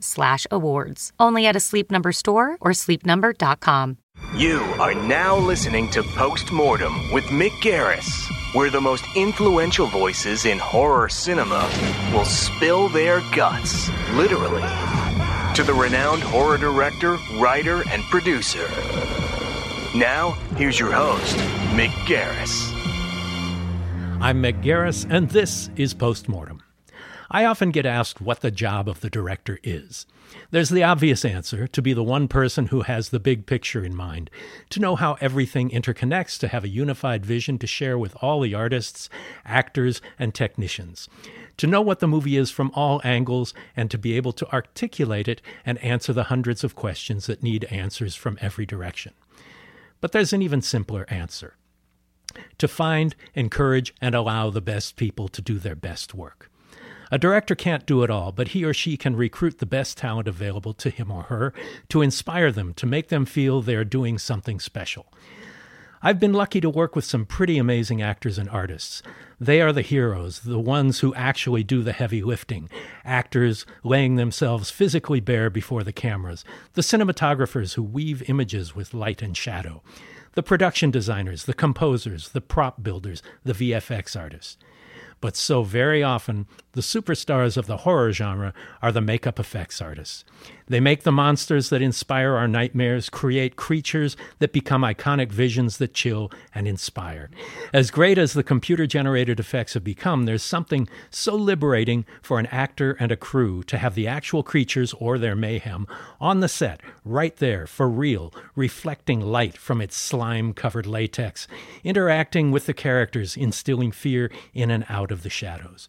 slash awards. Only at a Sleep Number store or sleepnumber.com. You are now listening to Postmortem with Mick Garris, where the most influential voices in horror cinema will spill their guts, literally, to the renowned horror director, writer, and producer. Now, here's your host, Mick Garris. I'm Mick Garris, and this is Postmortem. I often get asked what the job of the director is. There's the obvious answer to be the one person who has the big picture in mind, to know how everything interconnects, to have a unified vision to share with all the artists, actors, and technicians, to know what the movie is from all angles, and to be able to articulate it and answer the hundreds of questions that need answers from every direction. But there's an even simpler answer to find, encourage, and allow the best people to do their best work. A director can't do it all, but he or she can recruit the best talent available to him or her to inspire them, to make them feel they are doing something special. I've been lucky to work with some pretty amazing actors and artists. They are the heroes, the ones who actually do the heavy lifting, actors laying themselves physically bare before the cameras, the cinematographers who weave images with light and shadow, the production designers, the composers, the prop builders, the VFX artists. But so very often, the superstars of the horror genre are the makeup effects artists. They make the monsters that inspire our nightmares, create creatures that become iconic visions that chill and inspire. As great as the computer generated effects have become, there's something so liberating for an actor and a crew to have the actual creatures or their mayhem on the set, right there, for real, reflecting light from its slime covered latex, interacting with the characters, instilling fear in and out of the shadows.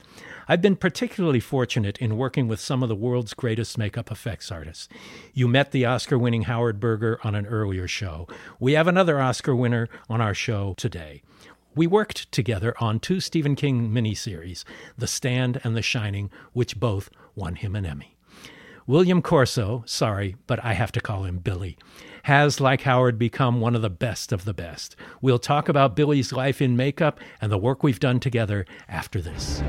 I've been particularly fortunate in working with some of the world's greatest makeup effects artists. You met the Oscar winning Howard Berger on an earlier show. We have another Oscar winner on our show today. We worked together on two Stephen King miniseries, The Stand and The Shining, which both won him an Emmy. William Corso, sorry, but I have to call him Billy, has, like Howard, become one of the best of the best. We'll talk about Billy's life in makeup and the work we've done together after this.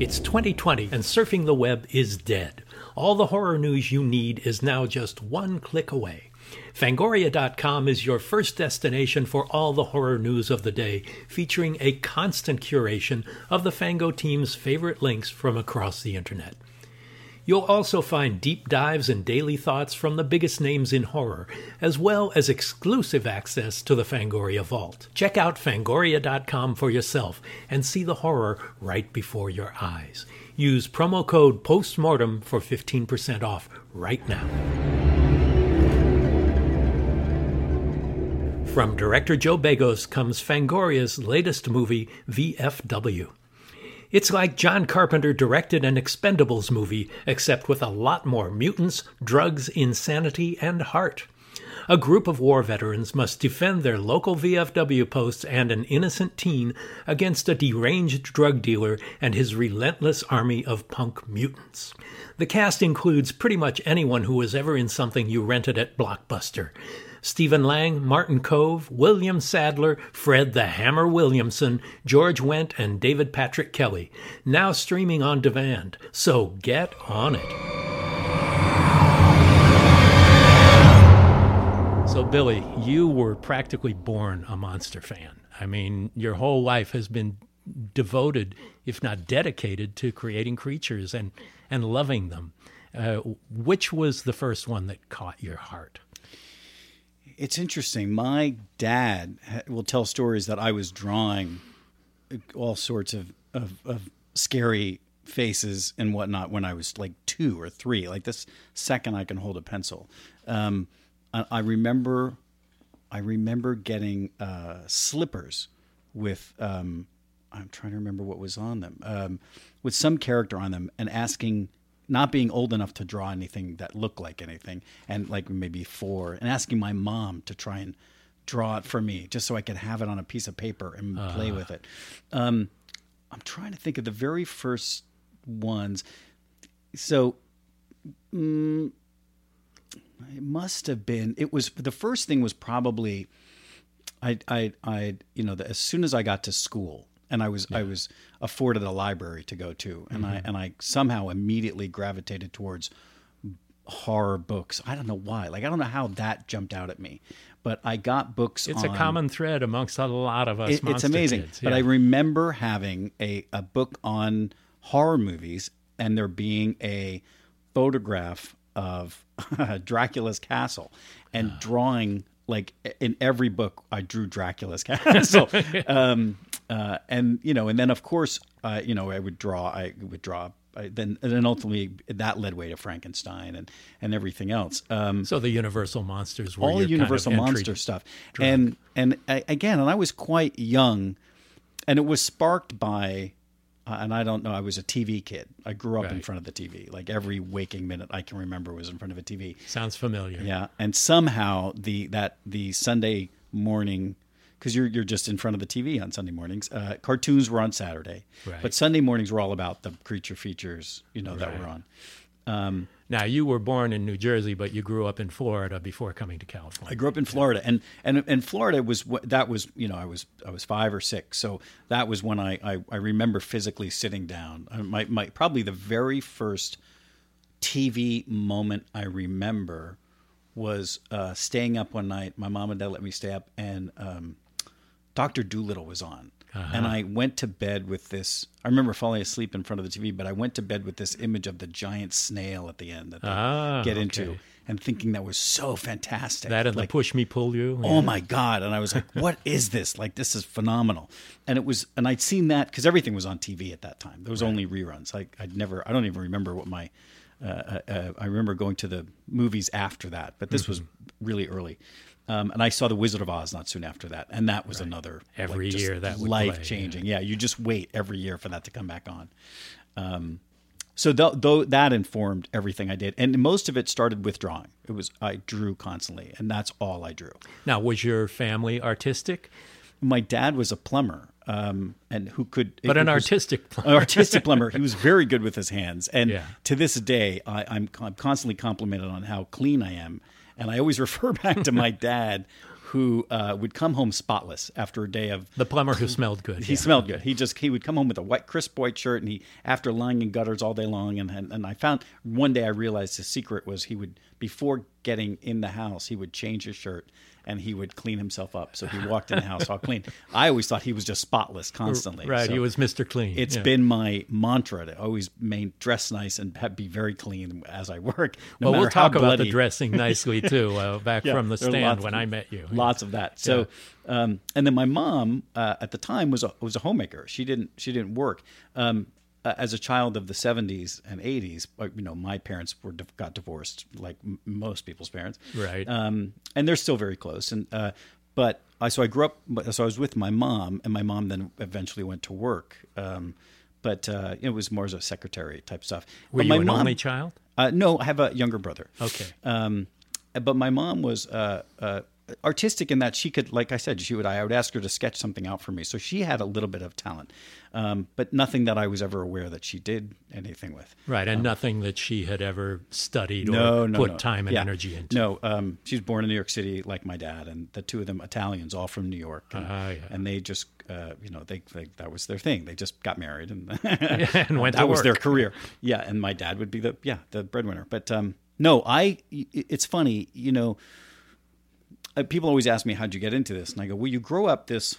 It's 2020 and surfing the web is dead. All the horror news you need is now just one click away. Fangoria.com is your first destination for all the horror news of the day, featuring a constant curation of the Fango team's favorite links from across the internet. You'll also find deep dives and daily thoughts from the biggest names in horror, as well as exclusive access to the Fangoria Vault. Check out fangoria.com for yourself and see the horror right before your eyes. Use promo code POSTMORTEM for 15% off right now. From director Joe Begos comes Fangoria's latest movie, VFW. It's like John Carpenter directed an Expendables movie, except with a lot more mutants, drugs, insanity, and heart. A group of war veterans must defend their local VFW posts and an innocent teen against a deranged drug dealer and his relentless army of punk mutants. The cast includes pretty much anyone who was ever in something you rented at Blockbuster. Stephen Lang, Martin Kove, William Sadler, Fred the Hammer Williamson, George Wendt, and David Patrick Kelly. Now streaming on demand. So get on it. So, Billy, you were practically born a monster fan. I mean, your whole life has been devoted, if not dedicated, to creating creatures and and loving them. Uh, which was the first one that caught your heart? It's interesting. My dad will tell stories that I was drawing all sorts of, of, of scary faces and whatnot when I was like two or three. Like this second I can hold a pencil. Um, I, I, remember, I remember getting uh, slippers with. Um, I'm trying to remember what was on them. Um, with some character on them, and asking not being old enough to draw anything that looked like anything, and like maybe four, and asking my mom to try and draw it for me, just so I could have it on a piece of paper and uh. play with it. Um, I'm trying to think of the very first ones. So, mm, it must have been. It was the first thing was probably, I, I, I, you know, the, as soon as I got to school, and I was yeah. I was afforded a library to go to, and mm-hmm. I and I somehow immediately gravitated towards horror books. I don't know why. Like I don't know how that jumped out at me, but I got books. It's on, a common thread amongst a lot of us. It, it's amazing. Kids, yeah. But I remember having a a book on horror movies, and there being a photograph of Dracula's castle, and ah. drawing like in every book I drew Dracula's castle. um, uh, and you know, and then of course, uh, you know, I would draw. I would draw. I, then, and then ultimately, that led way to Frankenstein and and everything else. Um, so the Universal monsters were all the Universal kind of monster stuff, drug. and and I, again, and I was quite young, and it was sparked by. Uh, and I don't know. I was a TV kid. I grew up right. in front of the TV. Like every waking minute I can remember was in front of a TV. Sounds familiar. Yeah, and somehow the that the Sunday morning because you're you're just in front of the TV on Sunday mornings. Uh, cartoons were on Saturday, right. but Sunday mornings were all about the creature features, you know, right. that were on. Um, now you were born in New Jersey, but you grew up in Florida before coming to California. I grew up in Florida, and and and Florida was that was you know I was I was five or six, so that was when I I, I remember physically sitting down. My my probably the very first TV moment I remember was uh, staying up one night. My mom and dad let me stay up, and um, Doctor Dolittle was on, uh-huh. and I went to bed with this. I remember falling asleep in front of the TV, but I went to bed with this image of the giant snail at the end that they ah, get into, and thinking that was so fantastic. That and like, the push me pull you. Yeah. Oh my god! And I was like, "What is this? Like, this is phenomenal." And it was, and I'd seen that because everything was on TV at that time. There was right. only reruns. Like, I'd never. I don't even remember what my. Uh, uh, uh I remember going to the movies after that, but this mm-hmm. was really early. Um, and I saw The Wizard of Oz not soon after that, and that was right. another every like, year that life changing. Yeah. yeah. you just wait every year for that to come back on. Um, so though that informed everything I did, and most of it started with drawing. It was I drew constantly, and that's all I drew. Now, was your family artistic? My dad was a plumber, um, and who could, but an artistic plumber. An artistic plumber. He was very good with his hands, and yeah. to this day, I, I'm, I'm constantly complimented on how clean I am and I always refer back to my dad who uh, would come home spotless after a day of the plumber who smelled good. He yeah. smelled good. He just he would come home with a white crisp white shirt, and he after lying in gutters all day long. And, and and I found one day I realized the secret was he would before getting in the house he would change his shirt and he would clean himself up. So he walked in the house all clean. I always thought he was just spotless constantly. Right, so he was Mr. Clean. It's yeah. been my mantra to always main, dress nice and be very clean as I work. No well, we'll talk about the dressing nicely too. Uh, back yeah, from the stand when of, I met you. Lots of that. So, um, and then my mom uh, at the time was a was a homemaker. She didn't she didn't work. Um, uh, as a child of the 70s and 80s, uh, you know, my parents were got divorced, like m- most people's parents, right? Um, and they're still very close. And uh, but I so I grew up. So I was with my mom, and my mom then eventually went to work. Um, but uh, it was more as a secretary type stuff. Were but you an mom, only child? Uh, no, I have a younger brother. Okay. Um, but my mom was uh, artistic in that she could, like I said, she would. I would ask her to sketch something out for me, so she had a little bit of talent, um, but nothing that I was ever aware that she did anything with. Right, and um, nothing that she had ever studied no, or no, put no. time and yeah. energy into. No, um, she was born in New York City, like my dad, and the two of them Italians, all from New York, and, uh, yeah. and they just, uh, you know, they, they, that was their thing. They just got married, and, yeah, and went that was their career. Yeah, and my dad would be the yeah the breadwinner. But um, no, I. It's funny, you know people always ask me, how'd you get into this? And I go, well, you grow up this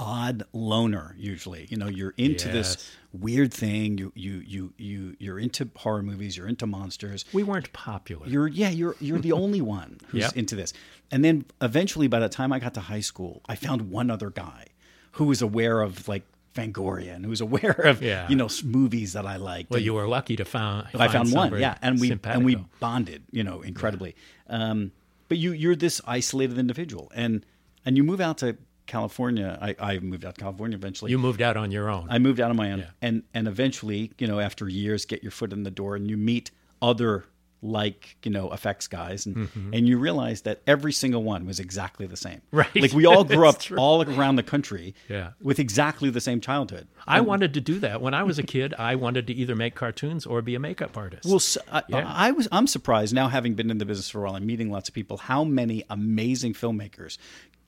odd loner usually you know you're into this weird thing you you you you you're into horror movies you're into monsters We weren't popular. you're yeah you're you're the only one who's Yep. into this and then eventually by the time i got to high school i found one other guy who was aware of like fangoria and who was aware of Yeah. you know movies that i liked well, And- you were lucky to found. I found one, yeah, and we and we bonded, you know, incredibly. Um, but you you're this isolated individual, and and you move out to California. I, I moved out to California eventually. You moved out on your own. I moved out on my own, Yeah. and and eventually, you know, after years, get your foot in the door, and you meet other like you know effects guys, and and you realize that every single one was exactly the same. Mm-hmm. Right. like we all grew up true. all around the country, Yeah. with exactly the same childhood. I wanted to do that when I was a kid. I wanted to either make cartoons or be a makeup artist. Well, s I Yeah. I was I'm surprised now, having been in the business for a while and meeting lots of people, how many amazing filmmakers.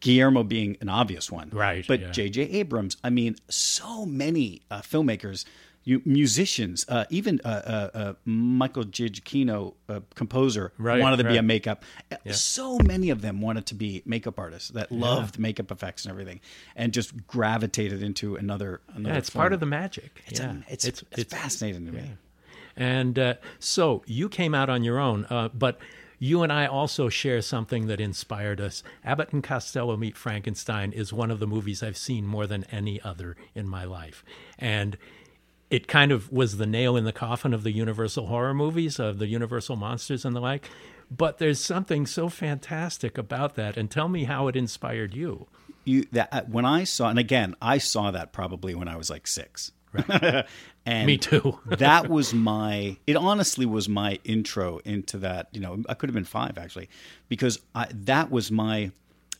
Guillermo being an obvious one, Right, But yeah. J.J. Abrams, I mean, so many uh, filmmakers, you musicians, uh, even uh, uh, uh, Michael Giacchino, uh, composer, Right, wanted to be a makeup. Uh, So many of them wanted to be makeup artists that loved makeup effects and everything, and just gravitated into another. another yeah, it's form. part of the magic. It's, yeah. am- it's, it's, fascinating to me. And uh, so you came out on your own, uh, but you and I also share something that inspired us. Abbott and Costello Meet Frankenstein is one of the movies I've seen more than any other in my life. And it kind of was the nail in the coffin of the Universal horror movies, of the Universal monsters and the like. But there's something so fantastic about that. And tell me how it inspired you. you that uh, when I saw, and again, I saw that probably when I was like six. and Me too. that was my. It honestly was my intro into that. You know, I could have been five actually, because I, that was my.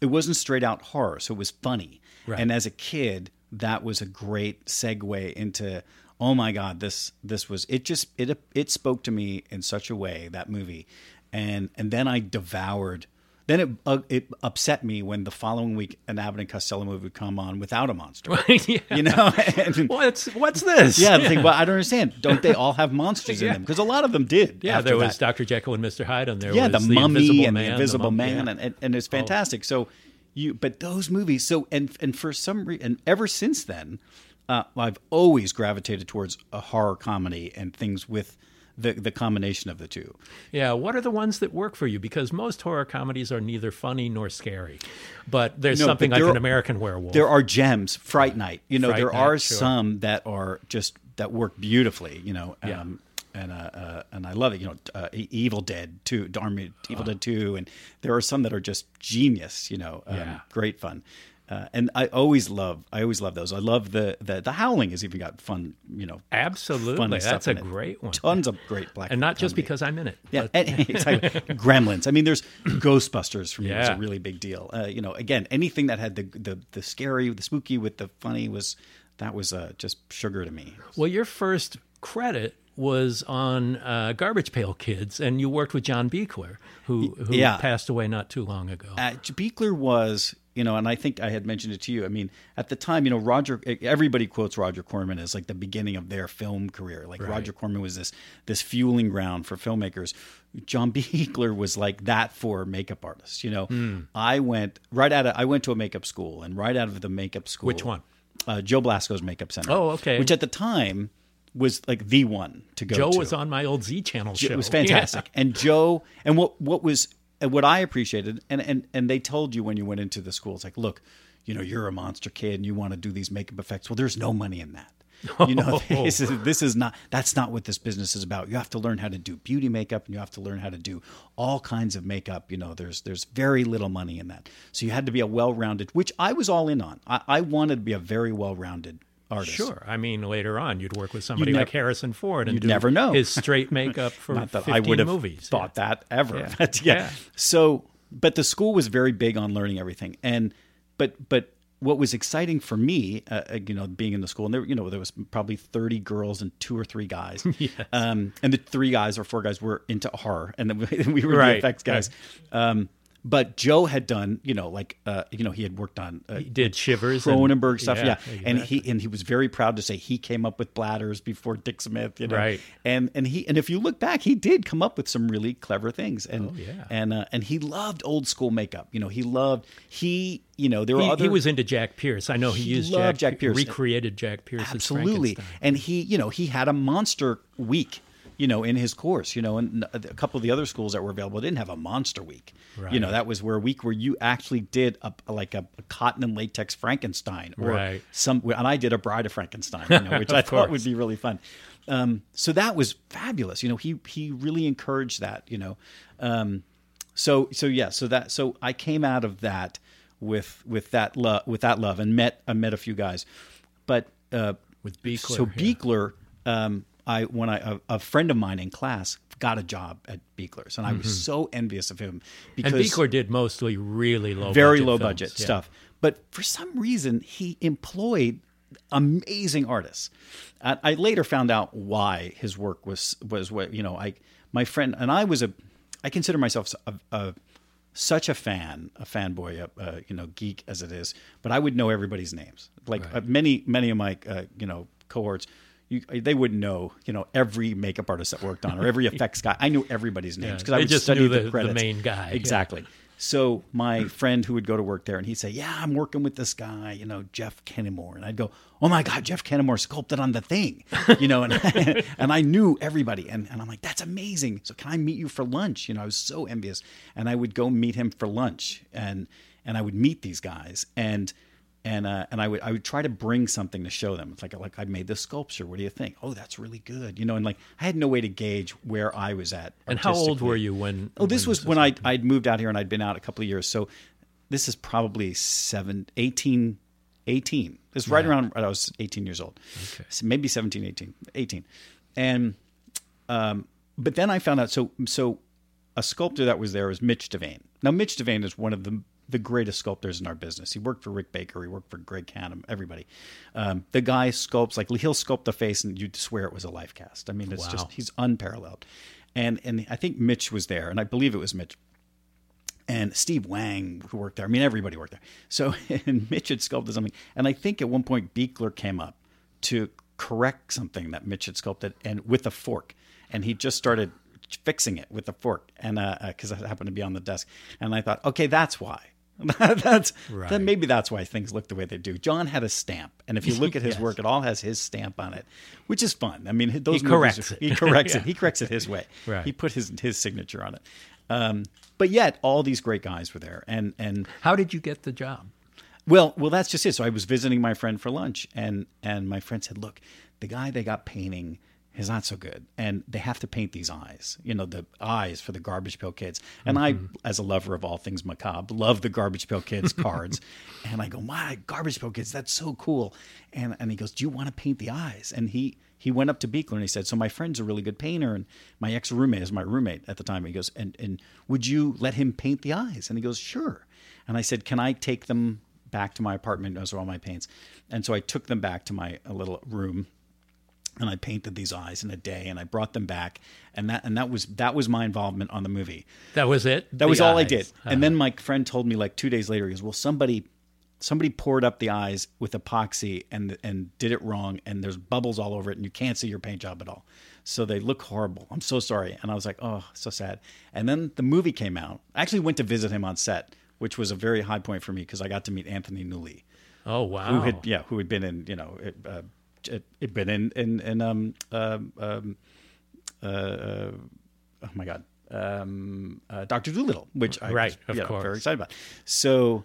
It wasn't straight out horror, so it was funny. Right. And as a kid, that was a great segue into. Oh my God! This this was it. Just it it spoke to me in such a way that movie, and and then I devoured then it uh, it upset me when the following week an Abbott and Costello movie would come on without a monster. yeah. You know, and, What's what's this? yeah, the thing. Well, I don't understand. Don't they all have monsters in Yeah. them? Because a lot of them did. Yeah, there was. Dr. Jekyll and Mr. Hyde, on there yeah, was the, mummy Invisible and Man, the Invisible mum- Man, yeah. and, and, and it's fantastic. So you, but those movies. So and and for some reason, ever since then, uh, I've always gravitated towards a horror comedy and things with the the combination of the two. Yeah, what are the ones that work for you? Because most horror comedies are neither funny nor scary, but there's No, something but like there an American Werewolf. There are gems, Fright Night. You know, Fright there Night, are sure. some that are just that work beautifully. You know, Yeah. um, and uh, uh, and I love it. You know, uh, Evil Dead Two, Darn Me, Evil Dead Two, and there are some that are just genius. You know, um, Yeah. great fun. Uh, and I always love, I always love those. I love the the the Howling has even got fun. You know, Absolutely, that's a great one. Tons of great black, and not just comedy. because I'm in it. Yeah, and- exactly. Gremlins. I mean, there's Ghostbusters for me was a really big deal. Uh, you know, again, anything that had the, the the scary, the spooky with the funny was that was uh, just sugar to me. well, your first credit was on uh, Garbage Pail Kids, and you worked with John Buechler, who who Yeah. passed away not too long ago. Uh, Buechler was, you know, and I think I had mentioned it to you. I mean, at the time, you know, Roger. Everybody quotes Roger Corman as like the beginning of their film career. Like Roger Corman was this this fueling ground for filmmakers. John Buechler was like that for makeup artists. You know, Hmm. I went right out of I went to a makeup school, and right out of the makeup school, Which one? Uh, Joe Blasco's Makeup Center. Oh, okay. Which at the time was like the one to go. To Joe to. was on my old Z Channel show. It was fantastic. And Joe, and what what was and what I appreciated, and and and they told you when you went into the school, it's like, look, you know, you're a monster kid, and you want to do these makeup effects. Well, there's no money in that. You know, oh. this is, this is not. That's not what this business is about. You have to learn how to do beauty makeup, and you have to learn how to do all kinds of makeup. You know, there's there's very little money in that. So you had to be a well-rounded, which I was all in on. I, I wanted to be a very well-rounded artist. Sure. I mean, later on, you'd work with somebody nev- like Harrison Ford and you'd do never know. his straight makeup for Not that 15 I would have movies. thought that ever. Yeah. But yeah. Yeah. So, but the school was very big on learning everything, and but but what was exciting for me, uh, uh, you know, being in the school, and there, you know, there was probably thirty girls and two or three guys, um, and the three guys or four guys were into horror, and then we, we were Right, the effects guys. Um, but Joe had done, you know, like uh, you know, he had worked on uh, He did Shivers. and- Cronenberg stuff, yeah, and exactly. he and he was very proud to say he came up with Bladders before Dick Smith, you know, Right. And and he and if you look back, he did come up with some really clever things, and Oh, yeah. and uh, and he loved old school makeup. You know, he loved he, you know, there were He, other he was into Jack Pierce. I know he, He used loved Jack, Jack Pierce. recreated Jack Pierce, absolutely and he you know he had a monster week you know in his course you know and a couple of the other schools that were available didn't have a monster week. You know that was where a week where you actually did a like a, a cotton and latex frankenstein or Right. some and i did a bride of frankenstein you know which i thought would be really fun. Um, so that was fabulous you know he he really encouraged that you know. Um, so so yeah so that so i came out of that with with that love with that love and met i met a few guys. But uh With Buechler, so yeah. Buechler, um, I when I a, a friend of mine in class got a job at Buechler's, and I was so envious of him because Mm-hmm. And Buechler did mostly really low, very budget low films. budget Yeah. stuff. But for some reason, he employed amazing artists. I, I later found out why his work was was what you know. I my friend and I was a I consider myself a, a such a fan, a fanboy, a, a you know geek as it is. But I would know everybody's names. Like uh, many many of my uh, you know cohorts. You, they wouldn't know, you know, every makeup artist that worked on or every effects guy. I knew everybody's names because I they would just study knew the, the- the main guy, yeah. Exactly. So my friend who would go to work there and he'd say, "Yeah, I'm working with this guy, you know, Jeff Kennemore," and I'd go, "Oh my God, Jeff Kennemore sculpted on the thing," you know, and and I knew everybody, and, and I'm like, "That's amazing." So can I meet you for lunch? You know, I was so envious, and I would go meet him for lunch, and and I would meet these guys, and and uh, and I would I would try to bring something to show them. It's like like I made this sculpture. What do you think? Oh, that's really good. You know, and like I had no way to gauge where I was at. And how old were you when? Oh, this when was when I I'd moved out here and I'd been out a couple of years. So this is probably seven, 18, 18. It's right around when I was 18 years old. So maybe 17, 18, 18. And um, but then I found out so so a sculptor that was there was Mitch Devane. Now Mitch Devane is one of the the greatest sculptors in our business. He worked for Rick Baker. He worked for Greg Cannom. Everybody. Um, the guy sculpts like he'll sculpt the face and you'd swear it was a life cast. I mean, it's Wow. just he's unparalleled. And and I think Mitch was there, and I believe it was Mitch and Steve Wang who worked there. I mean, everybody worked there. So, and Mitch had sculpted something, and I think at one point Buechler came up to correct something that Mitch had sculpted, and with a fork, and he just started fixing it with a fork, and because it happened to be on the desk, and I thought, okay, that's why. that's Right. then maybe that's why things look the way they do. John had a stamp, and if you look at his Yes. work, it all has his stamp on it, which is fun. I mean, those He corrects it. He corrects Yeah. it. He corrects it his way. Right. He put his his signature on it. Um, but yet, all these great guys were there, and and How did you get the job? well, well, that's just it. So I was visiting my friend for lunch, and and my friend said, "Look, the guy they got painting is not so good, and they have to paint these eyes. You know, the eyes for the Garbage Pail Kids." And I, mm-hmm. as a lover of all things macabre, love the Garbage Pail Kids cards. and I go, "My Garbage Pail Kids, that's so cool!" And and he goes, "Do you want to paint the eyes?" And he he went up to Buechler and he said, "So my friend's a really good painter, and my ex roommate is my roommate at the time." He goes, "And and would you let him paint the eyes?" And he goes, "Sure." And I said, "Can I take them back to my apartment? Those are all my paints." And so I took them back to my uh, little room, and I painted these eyes in a day, and I brought them back, and that and that was that was my involvement on the movie. That was it. That was The all I eyes. did. And then my friend told me like two days later, he goes, "Well, somebody, somebody poured up the eyes with epoxy and and did it wrong, and there's bubbles all over it, and you can't see your paint job at all. So they look horrible. I'm so sorry." And I was like, "Oh, so sad." And then the movie came out. I actually went to visit him on set, which was a very high point for me because I got to meet Anthony Newley Oh wow. who had yeah who had been in you know uh, it, it been in in, in um, um, um uh, uh oh my god um uh, Doctor Dolittle which I Right, was, of know, course. very excited about so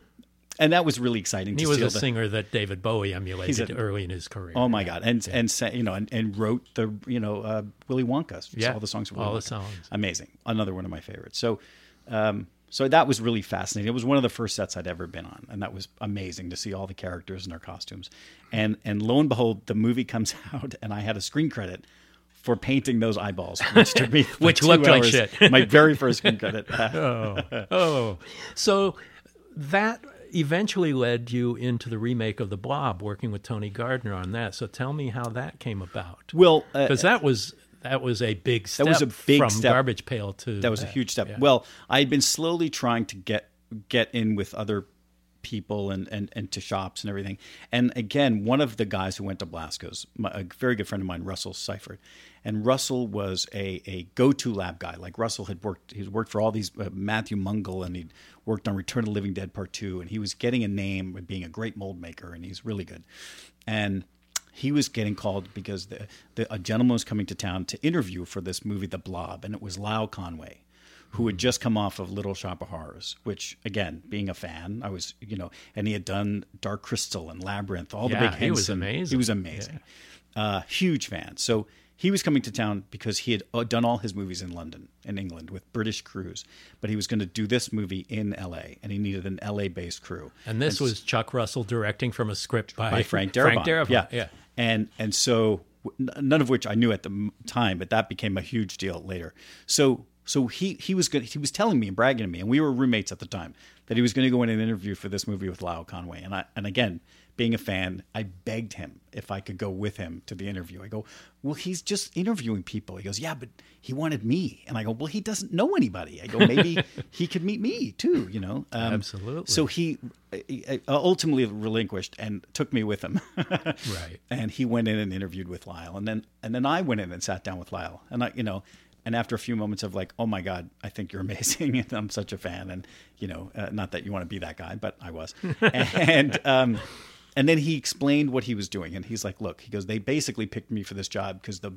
and that was really exciting He to was a the- singer that David Bowie emulated a- early in his career. Oh my God! And and sa- you know and, and wrote the you know uh, Willy Wonka. Yeah, all the songs. All the songs. Amazing. Another one of my favorites. So, um, so that was really fascinating. It was one of the first sets I'd ever been on, and that was amazing to see all the characters and their costumes. And and lo and behold, the movie comes out, and I had a screen credit for painting those eyeballs, which took me Which two looked like shit. my very first screen credit. Oh, oh, so that eventually led you into the remake of The Blob, working with Tony Gardner on that. So tell me how that came about. well, uh, Because that was that was a big step That was a big from step. Garbage Pail to That was a huge step. Well, I had been slowly trying to get get in with other people and, and, and to shops and everything. And again, one of the guys who went to Blasco's, my, a very good friend of mine, Russell Seifert, and Russell was a, a go-to lab guy. Like Russell had worked, he's worked for all these uh, Matthew Mungle, and he'd worked on Return of the Living Dead Part Two, and he was getting a name with being a great mold maker, and he's really good. And he was getting called because the, the, a gentleman was coming to town to interview for this movie, The Blob, and it was Lyle Conway who had just come off of Little Shop of Horrors, which again, being a fan, I was, you know, and he had done Dark Crystal and Labyrinth, all Yeah, the big things. he was amazing. He was amazing. Uh, huge fan. So he was coming to town because he had uh, done all his movies in London and England with British crews, but he was going to do this movie in L.A. and he needed an L.A.-based crew. And this was Chuck Russell directing from a script by, by Frank Darabont. Frank Darabont. Yeah, yeah. And and so none of which I knew at the time, but that became a huge deal later. So so he he was good. He was telling me and bragging to me, and we were roommates at the time, that he was going to go in and interview for this movie with Lyle Conway. And I and again, being a fan, I begged him if I could go with him to the interview. I go, well, he's just interviewing people. He goes, yeah, but he wanted me, and I go, well, he doesn't know anybody. I go, maybe he could meet me too. You know, um, Absolutely. So he uh, ultimately relinquished and took me with him. Right. And he went in and interviewed with Lyle, and then and then I went in and sat down with Lyle, and I, you know, and after a few moments of like, oh my god, I think you're amazing, and I'm such a fan, and you know, uh, not that you want to be that guy, but I was, and um, and then he explained what he was doing, and he's like, look, he goes, they basically picked me for this job because the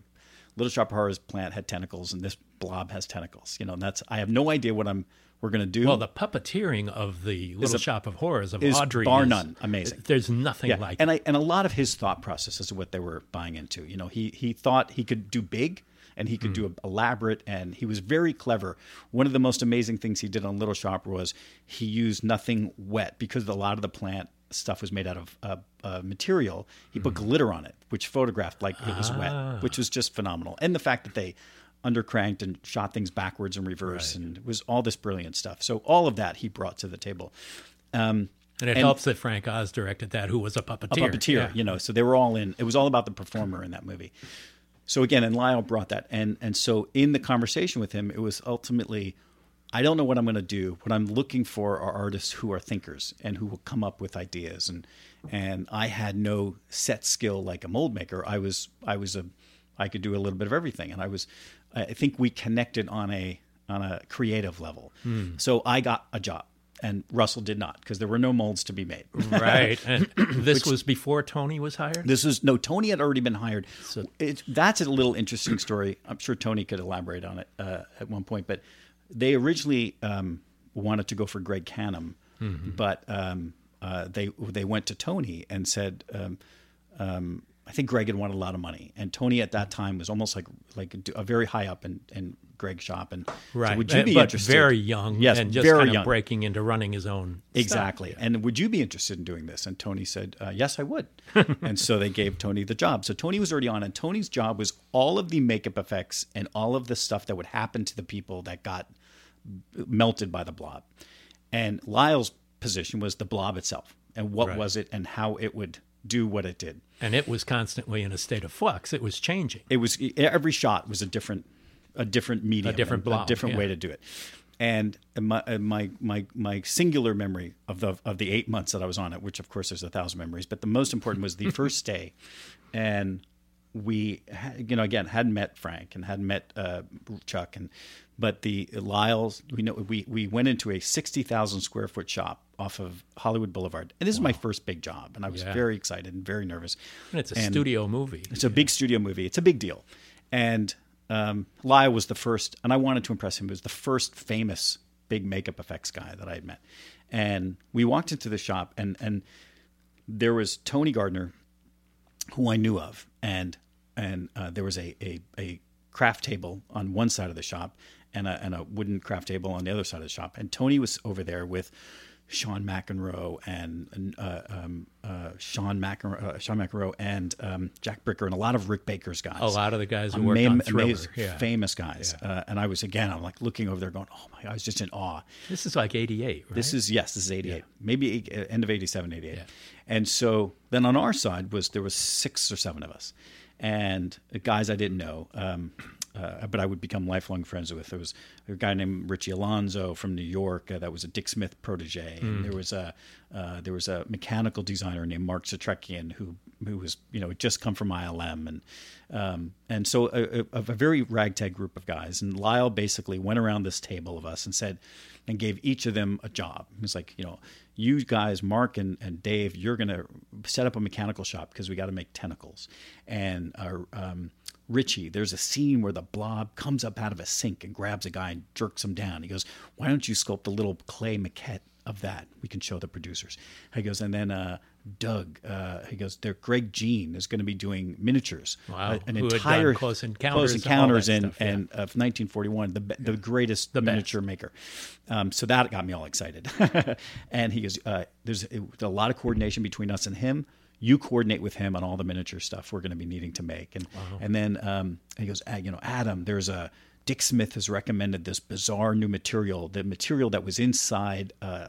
Little Shop of Horrors plant had tentacles, and this blob has tentacles, you know, and that's I have no idea what I'm we're gonna do. Well, the puppeteering of the Little a- Shop of Horrors of is Audrey bar is- none amazing. There's nothing yeah, like and I and a lot of his thought process is what they were buying into. You know, he he thought he could do big and he could Hmm. do elaborate, and he was very clever. One of the most amazing things he did on Little Shop was he used nothing wet because a lot of the plant stuff was made out of uh, uh, material. He put Hmm. glitter on it, which photographed like it was Ah. wet, which was just phenomenal. And the fact that they undercranked and shot things backwards and reverse, and it was all this brilliant stuff. So all of that he brought to the table. Um, And it And- helps that Frank Oz directed that, who was a puppeteer. a puppeteer, Yeah. you know. So they were all in. It was all about the performer in that movie. So again, and Lyle brought that, and and so in the conversation with him, it was ultimately, I don't know what I'm going to do. What I'm looking for are artists who are thinkers and who will come up with ideas. And and I had no set skill like a mold maker. I was I was a I could do a little bit of everything, and I was I think we connected on a on a creative level. So I got a job. And Russell did not because there were no molds to be made. right. And this was before Tony was hired. This was no Tony had already been hired. So it, that's a little interesting story. I'm sure Tony could elaborate on it uh, at one point. But they originally um, wanted to go for Greg Cannom, but um, uh, they they went to Tony and said. Um, um, I think Greg had wanted a lot of money, and Tony at that time was almost like like a very high up in, in Greg's shop. And so would you be but interested? very young. Yes, and just very kind of young. breaking into running his own. stuff. Exactly. And would you be interested in doing this? And Tony said, uh, Yes, I would. and so they gave Tony the job. So Tony was already on, and Tony's job was all of the makeup effects and all of the stuff that would happen to the people that got melted by the blob. And Lyle's position was the blob itself and what Right. was it and how it would do what it did. And it was constantly in a state of flux. It was changing. It was every shot was a different a different medium, a different blob, a different yeah. way to do it. And my my my my singular memory of the of the eight months that I was on it, which of course there's a thousand memories, but the most important was the first day, and we you know again hadn't met Frank and hadn't met uh, Chuck and but the Lyle's we know we we went into a sixty thousand square foot shop off of Hollywood Boulevard, and this is my first big job, and I was Yeah. very excited and very nervous. And it's a And- studio movie. it's a big studio movie. It's a big deal. And um, Lyle was the first, and I wanted to impress him. He was the first famous big makeup effects guy that I had met. And we walked into the shop, and and there was Tony Gardner, who I knew of, and and uh, there was a, a a craft table on one side of the shop, and a and a wooden craft table on the other side of the shop. And Tony was over there with Sean McEnroe and uh, um, uh, Sean McEnroe, uh, Sean McEnroe and um, Jack Bricker and a lot of Rick Baker's guys. A lot of the guys who worked Ama- on Thriller. Yeah. famous guys. Uh, and I was again, I'm like looking over there, going, "Oh my!" I was just in awe. This is like 88, right? This is yes, this is 88, maybe eight- uh, end of 87, 88. And so then on our side was there was six or seven of us, and guys I didn't know. Um, uh, but I would become lifelong friends with. There was a guy named Richie Alonzo from New York uh, that was a Dick Smith protege. And there was a uh, there was a mechanical designer named Mark Setrakian who who was you know just come from ILM and um, and so a, a, a very ragtag group of guys. And Lyle basically went around this table of us and said and gave each of them a job. He was like, you know, you guys, Mark and, and Dave, you're going to set up a mechanical shop because we got to make tentacles. And uh, um, Richie, there's a scene where the blob comes up out of a sink and grabs a guy and jerks him down. He goes, why don't you sculpt a little clay maquette of that? We can show the producers. He goes, and then uh, Doug, uh, he goes, there. Greg Jein is going to be doing miniatures. Wow. Uh, an Who had done entire Close Encounters Close and Encounters and, stuff, yeah. and of 1941, the the greatest miniature maker. Um, so that got me all excited. and he goes, uh, "There's a lot of coordination between us and him. You coordinate with him on all the miniature stuff we're going to be needing to make." And and then um, he goes, "Ah, "You know, Adam, there's a." Dick Smith has recommended this bizarre new material, the material that was inside uh,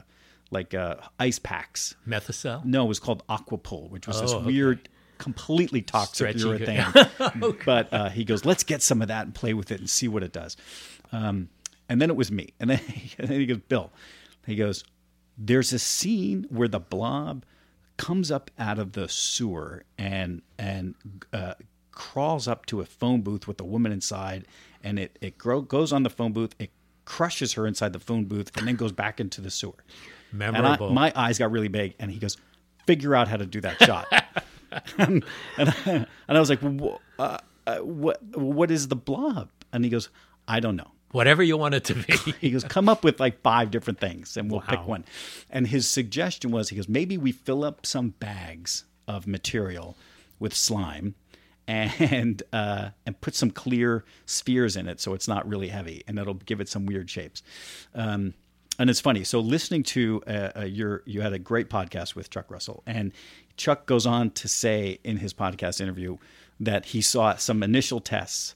like uh, ice packs. Methocel? No, it was called Aquapol, which was this Oh, okay. weird, completely toxic Stretchy urethane. But uh, he goes, let's get some of that and play with it and see what it does. Um, and then it was me. And then, and then he goes, Bill, he goes, there's a scene where the blob comes up out of the sewer and and uh, crawls up to a phone booth with a woman inside, and it it grow, goes on the phone booth. It crushes her inside the phone booth, and then goes back into the sewer. Memorable. And I, my eyes got really big, and he goes, "Figure out how to do that shot." and, and, and I was like, "Wha- uh, uh, "What? What is the blob?" And he goes, "I don't know." Whatever you want it to be. He goes, "Come up with like five different things, and we'll pick one." And his suggestion was, he goes, "Maybe we fill up some bags of material with slime." And uh, and put some clear spheres in it, so it's not really heavy, and it'll give it some weird shapes. Um, and it's funny. So listening to uh, uh, your, you had a great podcast with Chuck Russell, and Chuck goes on to say in his podcast interview that he saw some initial tests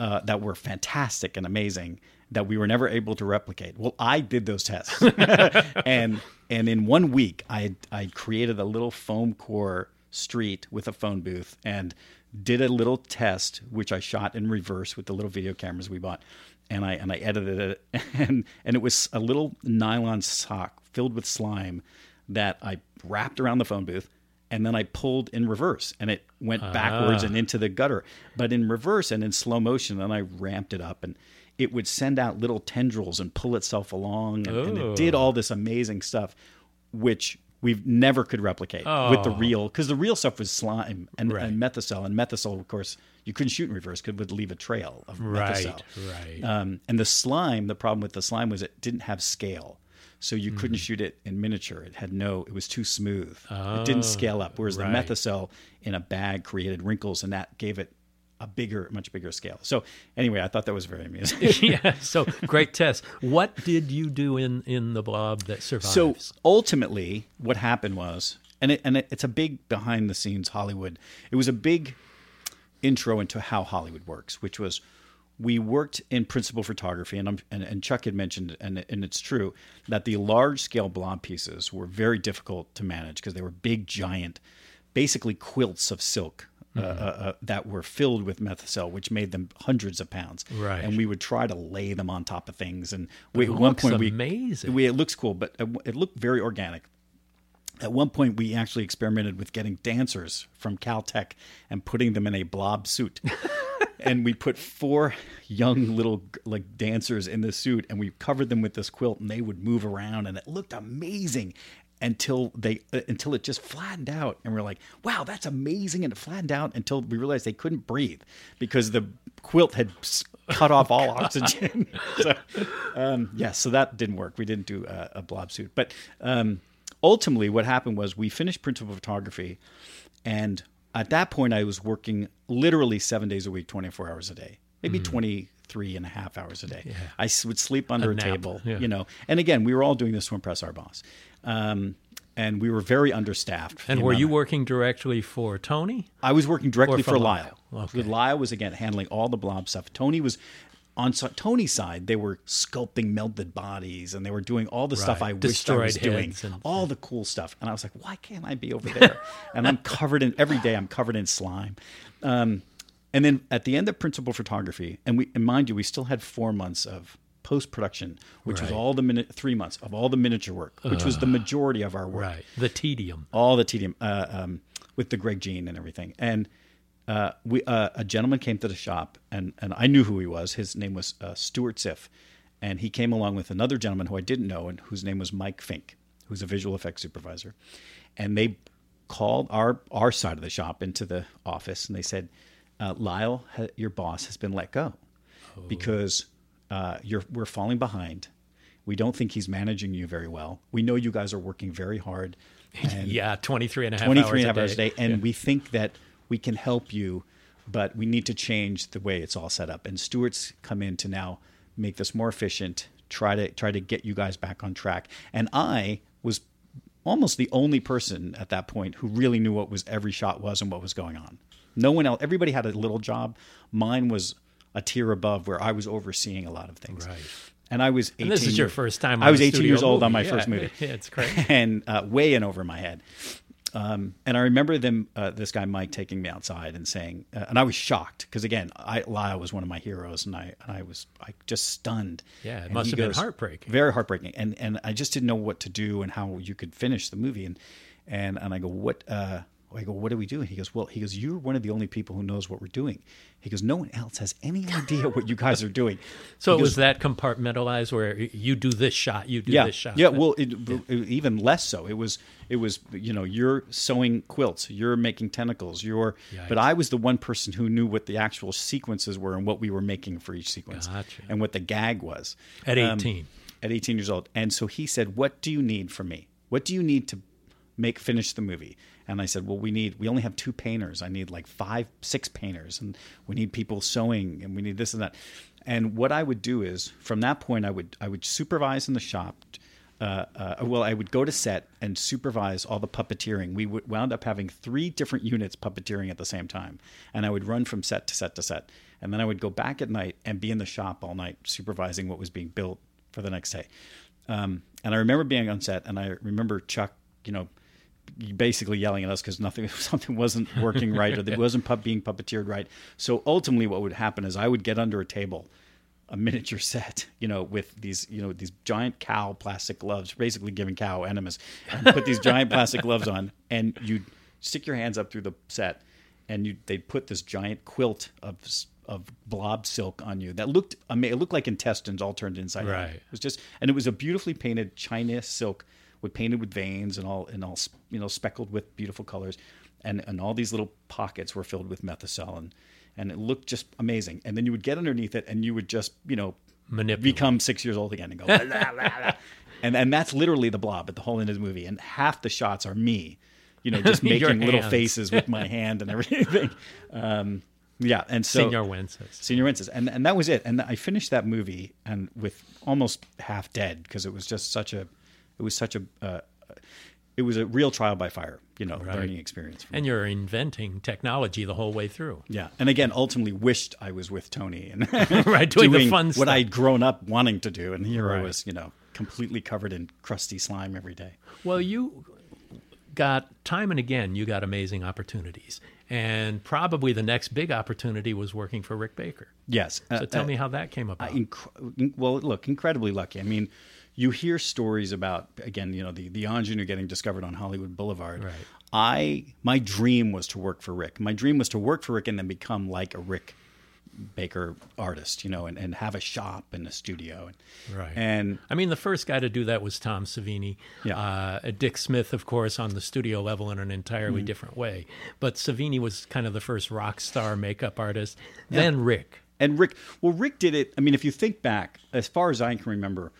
uh, that were fantastic and amazing that we were never able to replicate. Well, I did those tests, and and in one week, I I created a little foam core street with a phone booth and did a little test, which I shot in reverse with the little video cameras we bought, and I and I edited it, and and it was a little nylon sock filled with slime that I wrapped around the phone booth. And then I pulled in reverse, and it went backwards and into the gutter, but in reverse and in slow motion. And I ramped it up, and it would send out little tendrils and pull itself along, and, and it did all this amazing stuff, which we've never could replicate with the real because the real stuff was slime and, Right. and methocel, and of course, you couldn't shoot in reverse because it would leave a trail of Right, right. Um, and the slime, the problem with the slime was it didn't have scale. So you couldn't Mm. shoot it in miniature. It had no, it was too smooth. it didn't scale up. Whereas Oh, right. the methocel in a bag created wrinkles and that gave it a bigger, much bigger scale. So anyway, I thought that was very amusing. yeah. So great test. What did you do in in the blob that survives? So ultimately, what happened was, and it, and it, it's a big behind the scenes Hollywood. It was a big intro into how Hollywood works, which was we worked in principal photography, and, I'm, and and Chuck had mentioned, and and it's true that the large scale blob pieces were very difficult to manage because they were big, giant, basically quilts of silk. Uh, uh, uh, that were filled with methocel, which made them hundreds of pounds. Right. And we would try to lay them on top of things. And we, at one point, we amazing. we- it looks cool, but it looked very organic. At one point, we actually experimented with getting dancers from Caltech and putting them in a blob suit. and we put four young little like dancers in the suit, and we covered them with this quilt, and they would move around, and it looked amazing until they uh, until it just flattened out, and we're like, "Wow, that's amazing!" And it flattened out until we realized they couldn't breathe because the quilt had cut off all oxygen. so, um, yeah, so that didn't work. We didn't do a, a blob suit, but um, ultimately, what happened was we finished principal photography, and at that point, I was working literally seven days a week, twenty four hours a day, maybe 23 and a half hours a day. I would sleep under A a, table, yeah. you know. And again, we were all doing this to impress our boss. Um, and we were very understaffed. and were you working directly for Tony? I was working directly for for Lyle. Lyle. Okay. Lyle was again handling all the blob stuff. Tony was on Tony's side. They were sculpting melted bodies, and they were doing all the stuff Right. I wished I was doing, and- all the cool stuff. And I was like, why can't I be over there? and I'm covered in every day. I'm covered in slime. Um, and then at the end of principal photography, and we and mind you, we still had four months of post production, which was all the minute three months of all the miniature work, which was the majority of our work Right. The tedium. all the tedium uh, um, with the Greg Jein and everything. And uh, we uh, a gentleman came to the shop, and and I knew who he was. His name was uh, Stuart Ziff, and he came along with another gentleman who I didn't know, and whose name was Mike Fink, who's a visual effects supervisor. And they called our our side of the shop into the office, and they said, uh, "Lyle, ha- your boss has been let go because uh, you're we're falling behind." We don't think he's managing you very well. We know you guys are working very hard. And yeah, 23 and a half 23 hours, and a half a hours a day. day. And we think that we can help you, but we need to change the way it's all set up. And Stuart's come in to now make this more efficient, try to try to get you guys back on track. And I was almost the only person at that point who really knew what was every shot was and what was going on. No one else everybody had a little job. Mine was a tier above where I was overseeing a lot of things. Right. And I was 18 And this is your first time I was 18 years old on my movie. first movie. Yeah, it's crazy. and uh, way in over my head. Um, and I remember them, uh, this guy Mike, taking me outside and saying, uh, and I was shocked because again, I, Lyle was one of my heroes, and I and I was I just stunned. Yeah, it And must have been heartbreaking. very heartbreaking, and and I just didn't know what to do and how you could finish the movie, and and and I go, what? Uh, I go, what do we do? He goes, well, he goes, you're one of the only people who knows what we're doing. He goes, no one else has any idea what you guys are doing. So He it goes, was that compartmentalized where you do this shot, you do yeah, this shot. Yeah, well, it, it- even less so. It was, it was, you know, you're sewing quilts, you're making tentacles, you're. Yikes. But I was the one person who knew what the actual sequences were and what we were making for each sequence, Gotcha. and what the gag was. At Um, 18. at 18 years old, and so he said, "What do you need from me? What do you need to make finish the movie?" And I said, "Well, we need. We only have two painters. I need like five, six painters, and we need people sewing, and we need this and that." And what I would do is, from that point, I would I would supervise in the shop. Uh, uh, well, I would go to set and supervise all the puppeteering. We would wound up having three different units puppeteering at the same time, and I would run from set to set to set, and then I would go back at night and be in the shop all night supervising what was being built for the next day. Um, and I remember being on set, and I remember Chuck, you know, basically yelling at us because nothing, something wasn't working right, or it wasn't pup, being puppeteered right. So ultimately, what would happen is I would get under a table, a miniature set, you know, with these, you know, these giant cow plastic gloves, basically giving cow enemas, and put these giant plastic gloves on, and you'd stick your hands up through the set, and you they'd put this giant quilt of of blob silk on you that looked it looked like intestines all turned inside out. It was just, and it was a beautifully painted China silk, with painted with veins and all and all you know speckled with beautiful colors, and and all these little pockets were filled with methocel and and it looked just amazing. And then you would get underneath it, and you would just you know Manipulate. become six years old again and go "La, la, la, la." and and that's literally the blob at the whole end of the movie. And half the shots are me, you know, just making little faces with my hand and everything. Um, yeah, and so Senor Wences. Senior Wences, and and that was it. And I finished that movie and with almost half dead because it was just such a, it was such a, uh, it was a real trial by fire, you know, learning experience. And you're inventing technology the whole way through. yeah, and again, ultimately wished I was with Tony and Right, doing the fun what stuff. I'd grown up wanting to do, and here I was, you know, completely covered in crusty slime every day. Well, you got time and again, you got amazing opportunities. And probably the next big opportunity was working for Rick Baker. Yes. So tell me how that came about. inc- well, look, incredibly lucky. I mean, you hear stories about again, you know, the the ingenue getting discovered on Hollywood Boulevard. Right. I my dream was to work for Rick. My dream was to work for Rick and then become like a Rick Baker artist, you know, and, and have a shop and a studio. And, Right. And I mean, the first guy to do that was Tom Savini. Yeah. Uh, Dick Smith, of course, on the studio level in an Mm-hmm. entirely different way. But Savini was kind of the first rock star makeup artist. Then Rick. And Rick, well, Rick did it. I mean, if you think back, as far as I can remember,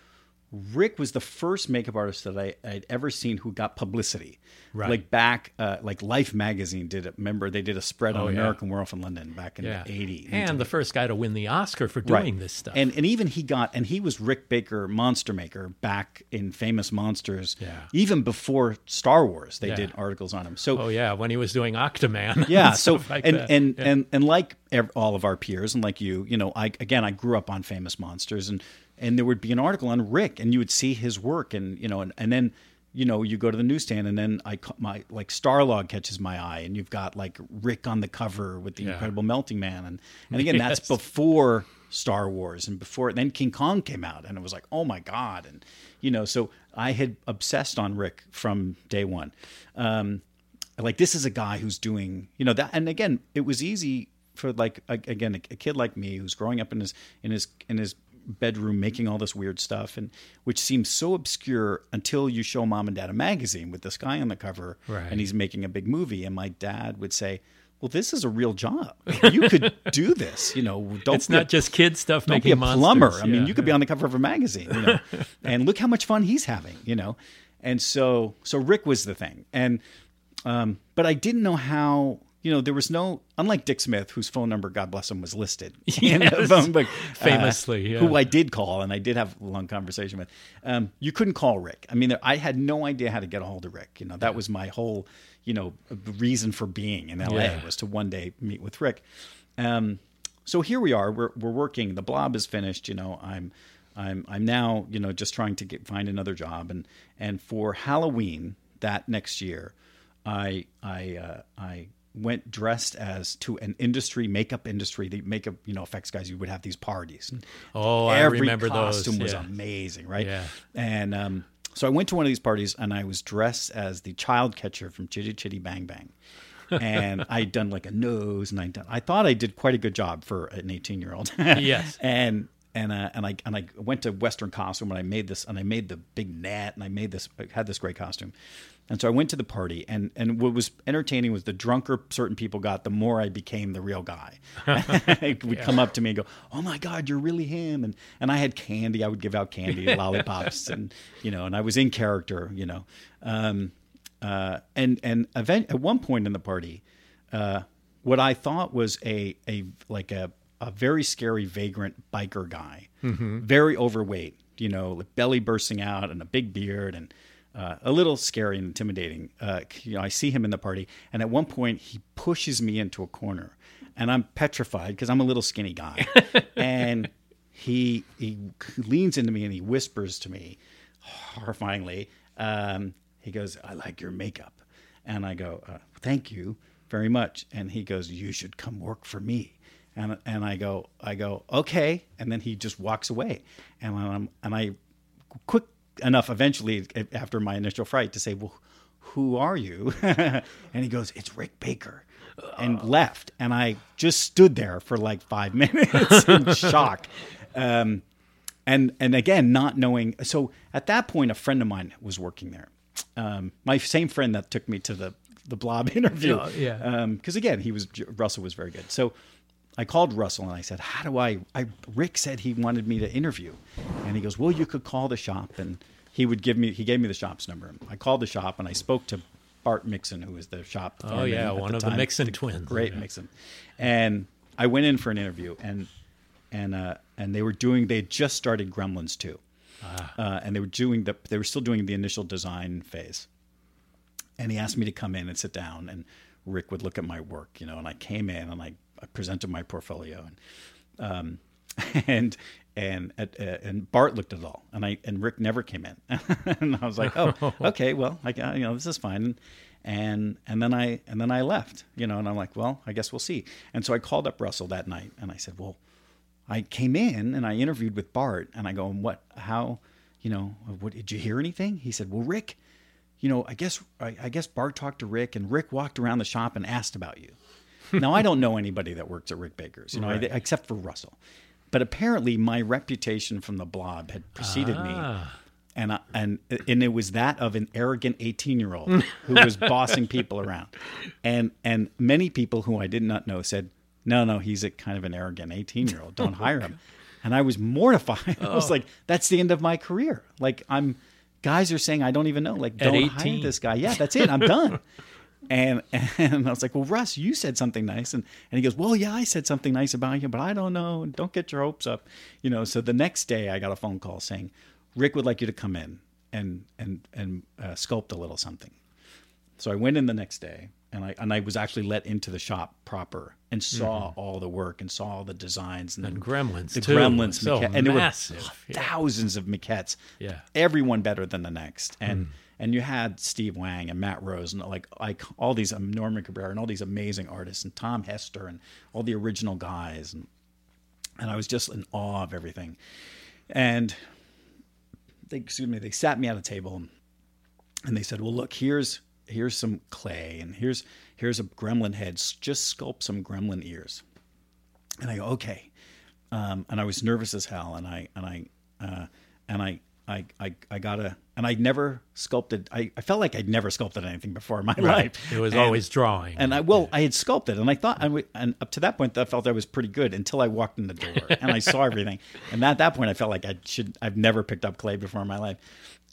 Rick was the first makeup artist that I, I'd ever seen who got publicity. Right. Like back, uh, like Life magazine did it. Remember, they did a spread on Oh, yeah. American Werewolf in London back in Yeah. '80. And the first guy to win the Oscar for Right. doing this stuff. And and even he got and he was Rick Baker, monster maker, back in Famous Monsters. Yeah. Even before Star Wars, they Yeah. did articles on him. So oh, yeah, when he was doing Octaman. yeah and so like and that. and, and and like all of our peers and like you you know i again i grew up on famous monsters and and there would be an article on rick and you would see his work and you know and, and then you know, you go to the newsstand and then I my like Starlog catches my eye, and you've got like Rick on the cover with the Yeah. Incredible Melting Man, and and again that's before Star Wars and before then King Kong came out, and it was like oh my god, and you know, so I had obsessed on Rick from day one. Um, like this is a guy who's doing you know that, and again, it was easy for like again a, a kid like me who's growing up in his in his in his bedroom making all this weird stuff and which seems so obscure until you show mom and dad a magazine with this guy on the cover Right. and he's making a big movie and my dad would say well this is a real job you could do this you know don't It's be a- not just kid stuff don't making be a plumber monsters. i mean you could be on the cover of a magazine you know and look how much fun he's having you know and so so rick was the thing and um, but I didn't know how. You know, there was no, unlike Dick Smith, whose phone number, God bless him, was listed in the phone book, Famously, yeah. who I did call and I did have a long conversation with. Um, you couldn't call Rick. I mean, there, I had no idea how to get a hold of Rick. You know, that was my whole, you know, reason for being in LA Yeah. was to one day meet with Rick. Um, so here we are. We're we're working. The blob is finished. You know, I'm I'm I'm now you know just trying to get find another job and and for Halloween that next year, I I uh, I went dressed as to an industry makeup industry the makeup you know effects guys you would have these parties and Oh, I every remember those, costume was amazing right Yeah. and um, so I went to one of these parties and I was dressed as the child catcher from Chitty Chitty Bang Bang. and I'd done like a nose and I done I thought I did quite a good job for an 18 year old. Yes. And and uh, and I and I went to Western costume and I made this and I made the big net and I made this I had this great costume. And so I went to the party and and what was entertaining was the drunker certain people got, the more I became the real guy. would come up to me and go, "Oh my God, you're really him!" And and I had candy. I would give out candy, lollipops, and you know, and I was in character, you know. Um, uh, and and event, at one point in the party, uh, what I thought was a a like a a very scary vagrant biker guy, very overweight, you know, with belly bursting out and a big beard and uh, a little scary and intimidating. Uh, you know, I see him in the party, and at one point he pushes me into a corner, and I'm petrified because I'm a little skinny guy, and he he leans into me and he whispers to me, horrifyingly. Um, he goes, "I like your makeup," and I go, uh, "Thank you very much." And he goes, "You should come work for me." And and I go, I go, "Okay," and then he just walks away, and I'm and I quick enough eventually after my initial fright to say, "Well, who are you?" and he goes, "It's Rick Baker." And left, and I just stood there for like five minutes in shock. Um, and and again not knowing so at that point a friend of mine was working there um, my same friend that took me to the the blob interview Yeah, yeah. because again he was russell was very good so i called russell and i said how do I, I rick said he wanted me to interview and he goes well you could call the shop and he would give me he gave me the shop's number i called the shop and i spoke to bart mixon who was the shop Oh, yeah, one of the time. Mixon twins. great Yeah. Mixon. And I went in for an interview, and and uh, and they were doing. They had just started Gremlins two, Ah. uh, and they were doing the. They were still doing the initial design phase. And he asked me to come in and sit down, and Rick would look at my work, you know. And I came in and I, I presented my portfolio, and um, and and uh, and Bart looked at it all, and I and Rick never came in, and I was like, oh, okay, well, I you know this is fine, and and then I and then I left, you know, and I'm like, well, I guess we'll see, and so I called up Russell that night, and I said, well, I came in and I interviewed with Bart, and I go, and what, how, you know, what did you hear anything? He said, well, Rick, you know, I guess I, I guess Bart talked to Rick, and Rick walked around the shop and asked about you. now I don't know anybody that works at Rick Baker's, you know, Right. except for Russell. But apparently, my reputation from the Blob had preceded Ah. me, and I, and and it was that of an arrogant eighteen year old who was bossing people around, and and many people who I did not know said, "No, no, he's a kind of an arrogant eighteen year old. Don't hire him." And I was mortified. I was like, "That's the end of my career." Like I'm, guys are saying I don't even know. Like, At don't hire this guy. Yeah, that's it. I'm done. And and I was like, well, Russ, you said something nice, and and he goes, well, yeah, I said something nice about you, but I don't know. Don't get your hopes up, you know. So the next day, I got a phone call saying, Rick would like you to come in and and and uh, sculpt a little something. So I went in the next day, and I and I was actually let into the shop proper and saw all the work and saw all the designs and, And the Gremlins, the too. Gremlins, So maquette- and there were Yeah. thousands of maquettes. Yeah. everyone better than the next, and and you had Steve Wang and Matt Rose and like like all these um, Norman Cabrera and all these amazing artists and Tom Hester and all the original guys and and I was just in awe of everything. And they excuse me, they sat me at a table and they said, "Well, look, here's here's some clay and here's here's a gremlin head. Just sculpt some gremlin ears." And I go, "Okay." Um, and I was nervous as hell, and I and I uh, and I I, I, I gotta, and I never sculpted. I, I felt like I'd never sculpted anything before in my life. It was And- always drawing. and I well, I had sculpted, and I thought, and, we, and up to that point, I felt I was pretty good until I walked in the door and I saw everything. And at that point, I felt like I should. I've never picked up clay before in my life,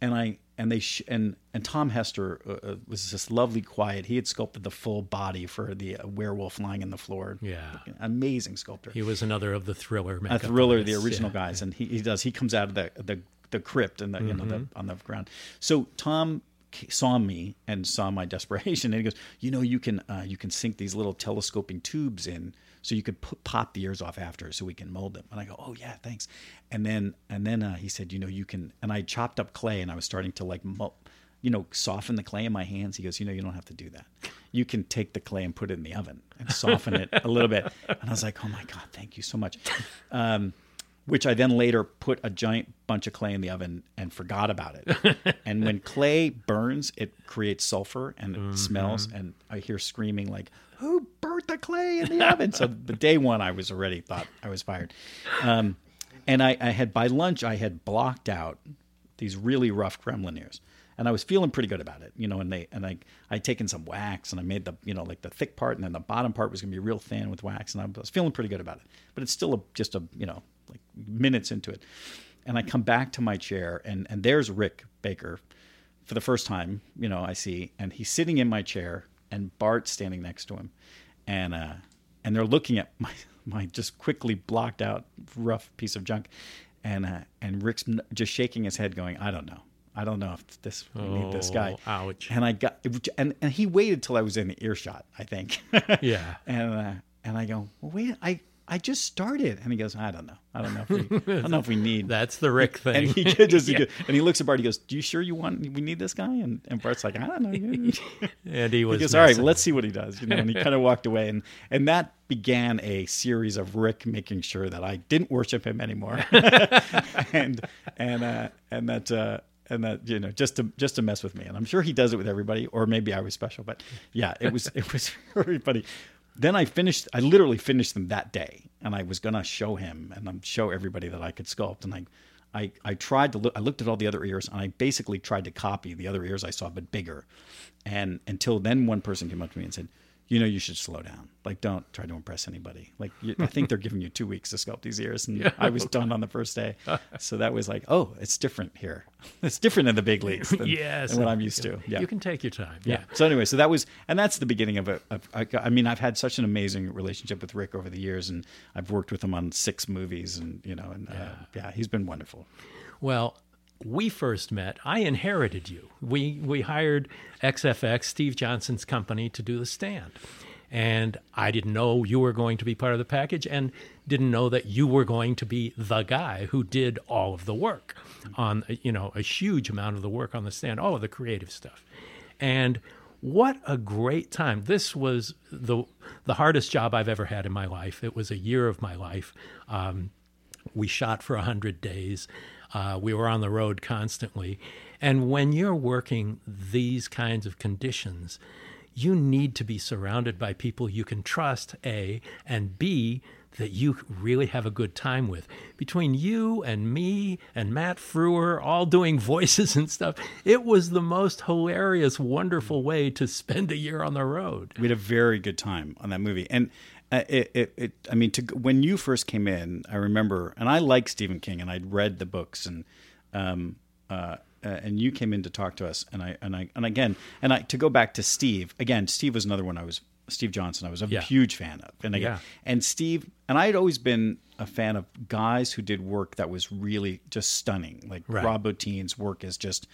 and I and they sh- and and Tom Hester uh, uh, was just lovely, quiet. He had sculpted the full body for the uh, werewolf lying in the floor. Yeah. amazing sculptor he was another of the thriller. a thriller, the original yeah. guys, and he, he does. He comes out of the the, the crypt and the you know the Mm-hmm. on the ground. So Tom saw me and saw my desperation, and he goes, "You know, you can uh, you can sink these little telescoping tubes in, so you could put, pop the ears off after, so we can mold them." And I go, "Oh yeah, thanks." And then and then uh, he said, "You know, you can." And I chopped up clay, and I was starting to like. You know, soften the clay in my hands. He goes, you know, you don't have to do that. You can take the clay and put it in the oven and soften it a little bit. And I was like, oh my God, thank you so much. Um, which I then later put a giant bunch of clay in the oven and forgot about it. and when clay burns, it creates sulfur and it smells. And I hear screaming like, "Who burnt the clay in the oven?" So the day one, I was already thought I was fired. Um, and I, I had by lunch, I had blocked out these really rough gremlin ears. And I was feeling pretty good about it, you know. And they and I I'd taken some wax and I made the you know like the thick part and then the bottom part was gonna be real thin with wax and I was feeling pretty good about it. But it's still a, just a you know like minutes into it, and I come back to my chair and and there's Rick Baker, for the first time you know I see and he's sitting in my chair and Bart's standing next to him, and uh and they're looking at my my just quickly blocked out rough piece of junk, and uh, and Rick's just shaking his head, going, "I don't know, I don't know if this we need this guy." Oh, ouch. And I got and and he waited till I was in the earshot, I think. Yeah. and uh, and I go, well, wait, I I just started, and he goes, I don't know, I don't know if we, I don't know if we need. That's the Rick thing. and he just goes- and he looks at Bart. He goes, "Do you sure you want? We need this guy?" And, and Bart's like, "I don't know." and he was He goes, "All right, well, let's see what he does." You know, and he kind of walked away, and and that began a series of Rick making sure that I didn't worship him anymore, and and uh, and that. Uh, and that you know just to just to mess with me and i'm sure he does it with everybody or maybe i was special but yeah it was it was very funny then i finished i literally finished them that day and i was gonna show him and show everybody that i could sculpt and i I, I tried to look I looked at all the other ears and I basically tried to copy the other ears I saw but bigger. And until then one person came up to me and said, "You know you should slow down. Like don't try to impress anybody. Like you, I think they're giving you 2 weeks to sculpt these ears." And I was done on the first day. So that was like, "Oh, it's different here. It's different in the big leagues than, yes, than what I'm used to." Yeah. You can take your time. yeah. So anyway, so that was, and that's the beginning of it. Of, I, I mean, I've had such an amazing relationship with Rick over the years, and I've worked with him on six movies, and you know, and uh, yeah, he's been wonderful. Well, we first met. I inherited you. We we hired XFX, Steve Johnson's company, to do the stand, and I didn't know you were going to be part of the package, and didn't know that you were going to be the guy who did all of the work on you know a huge amount of the work on the stand, all of the creative stuff, and. What a great time. This was the the hardest job I've ever had in my life. It was a year of my life. Um, we shot for 100 days. Uh, we were on the road constantly. And when you're working these kinds of conditions, you need to be surrounded by people you can trust, A, and B, that you really have a good time with. Between you and me and Matt Frewer all doing voices and stuff, it was the most hilarious, wonderful way to spend a year on the road. We had a very good time on that movie, and it, it, it I mean, to when you first came in, I remember, and I like Stephen King, and I'd read the books, and um, uh, uh, and you came in to talk to us, and I and I and again, and I to go back to Steve again. Steve was another one I was. Steve Johnson, I was a Yeah. huge fan of, and again, Yeah. and Steve, and I had always been a fan of guys who did work that was really just stunning. Like Right. Rob Bottin's work is just,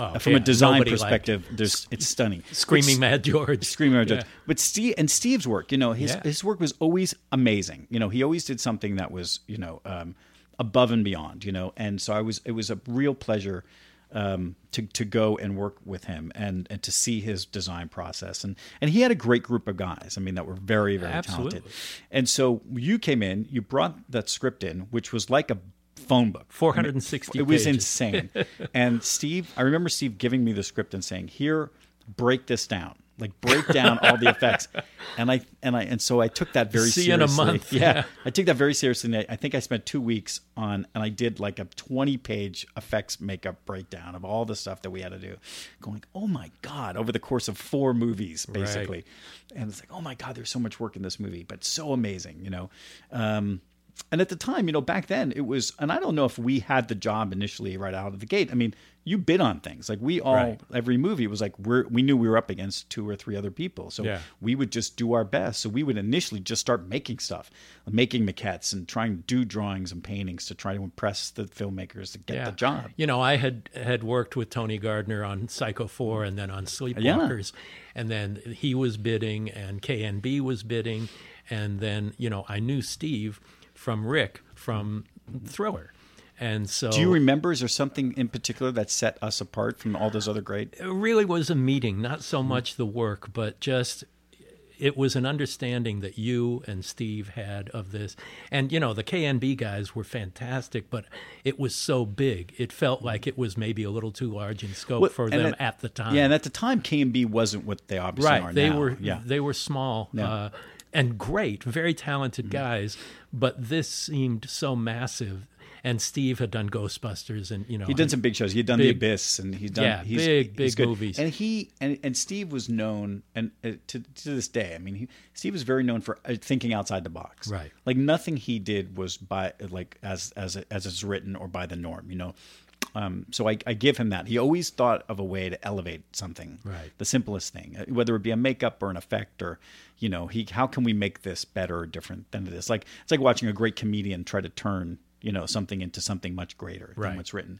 Oh, from yeah, a design nobody perspective, there's it's stunning. Screaming It's- Mad George. Screaming Mad Yeah. George. But Steve and Steve's work, you know, his Yeah. his work was always amazing. You know, he always did something that was, you know, um, above and beyond. You know, and so I was. It was a real pleasure um, to to go and work with him and and to see his design process and and he had a great group of guys. I mean that were very very Absolutely. talented. And so you came in, you brought that script in, which was like a phone book. 460 It was pages. insane. and Steve, I remember Steve giving me the script and saying, "Here, break this down." Like break down all the effects, and I and I and so I took that very See you in a seriously. month. Yeah, I took that very seriously. and I I think I spent two weeks on, and I did like a twenty-page effects makeup breakdown of all the stuff that we had to do. Going, oh my god, over the course of four movies, basically, and it's like, oh my god, there's so much work in this movie, but so amazing, you know. Um, and at the time, you know, back then it was, and I don't know if we had the job initially right out of the gate. I mean, you bid on things like we all Right. every movie was like we're we knew we were up against two or three other people, so Yeah. we would just do our best. So we would initially just start making stuff, making maquettes and trying to do drawings and paintings to try to impress the filmmakers to get the job. You know, I had had worked with Tony Gardner on Psycho 4 and then on Sleepwalkers. And then he was bidding and KNB was bidding. And then, you know, I knew Steve from Rick from Thriller. And so Do you remember? Is there something in particular that set us apart from all those other great? it really was a meeting, not so much the work, but just it was an understanding that you and Steve had of this. And you know, the KNB guys were fantastic, but it was so big. It felt like it was maybe a little too large in scope Well, for them at- at the time. Yeah, and at the time, K and B wasn't what they obviously are right. They now. were yeah. they were small uh, and great, very talented guys, but this seemed so massive. And Steve had done Ghostbusters, and you know He did some big shows. He had done The Abyss, and he's done Yeah, he's, big, he's big good. movies. And he and, and Steve was known, and uh, to to this day, I mean, he, Steve was very known for uh, thinking outside the box. Right. Like nothing he did was by like as as as it's written or by the norm. You know. Um, so I, I give him that. He always thought of a way to elevate something, Right. The simplest thing, uh, whether it be a makeup or an effect, or you know, he how can we make this better or different than it is? Like it's like watching a great comedian try to turn you know something into something much greater Right. than what's written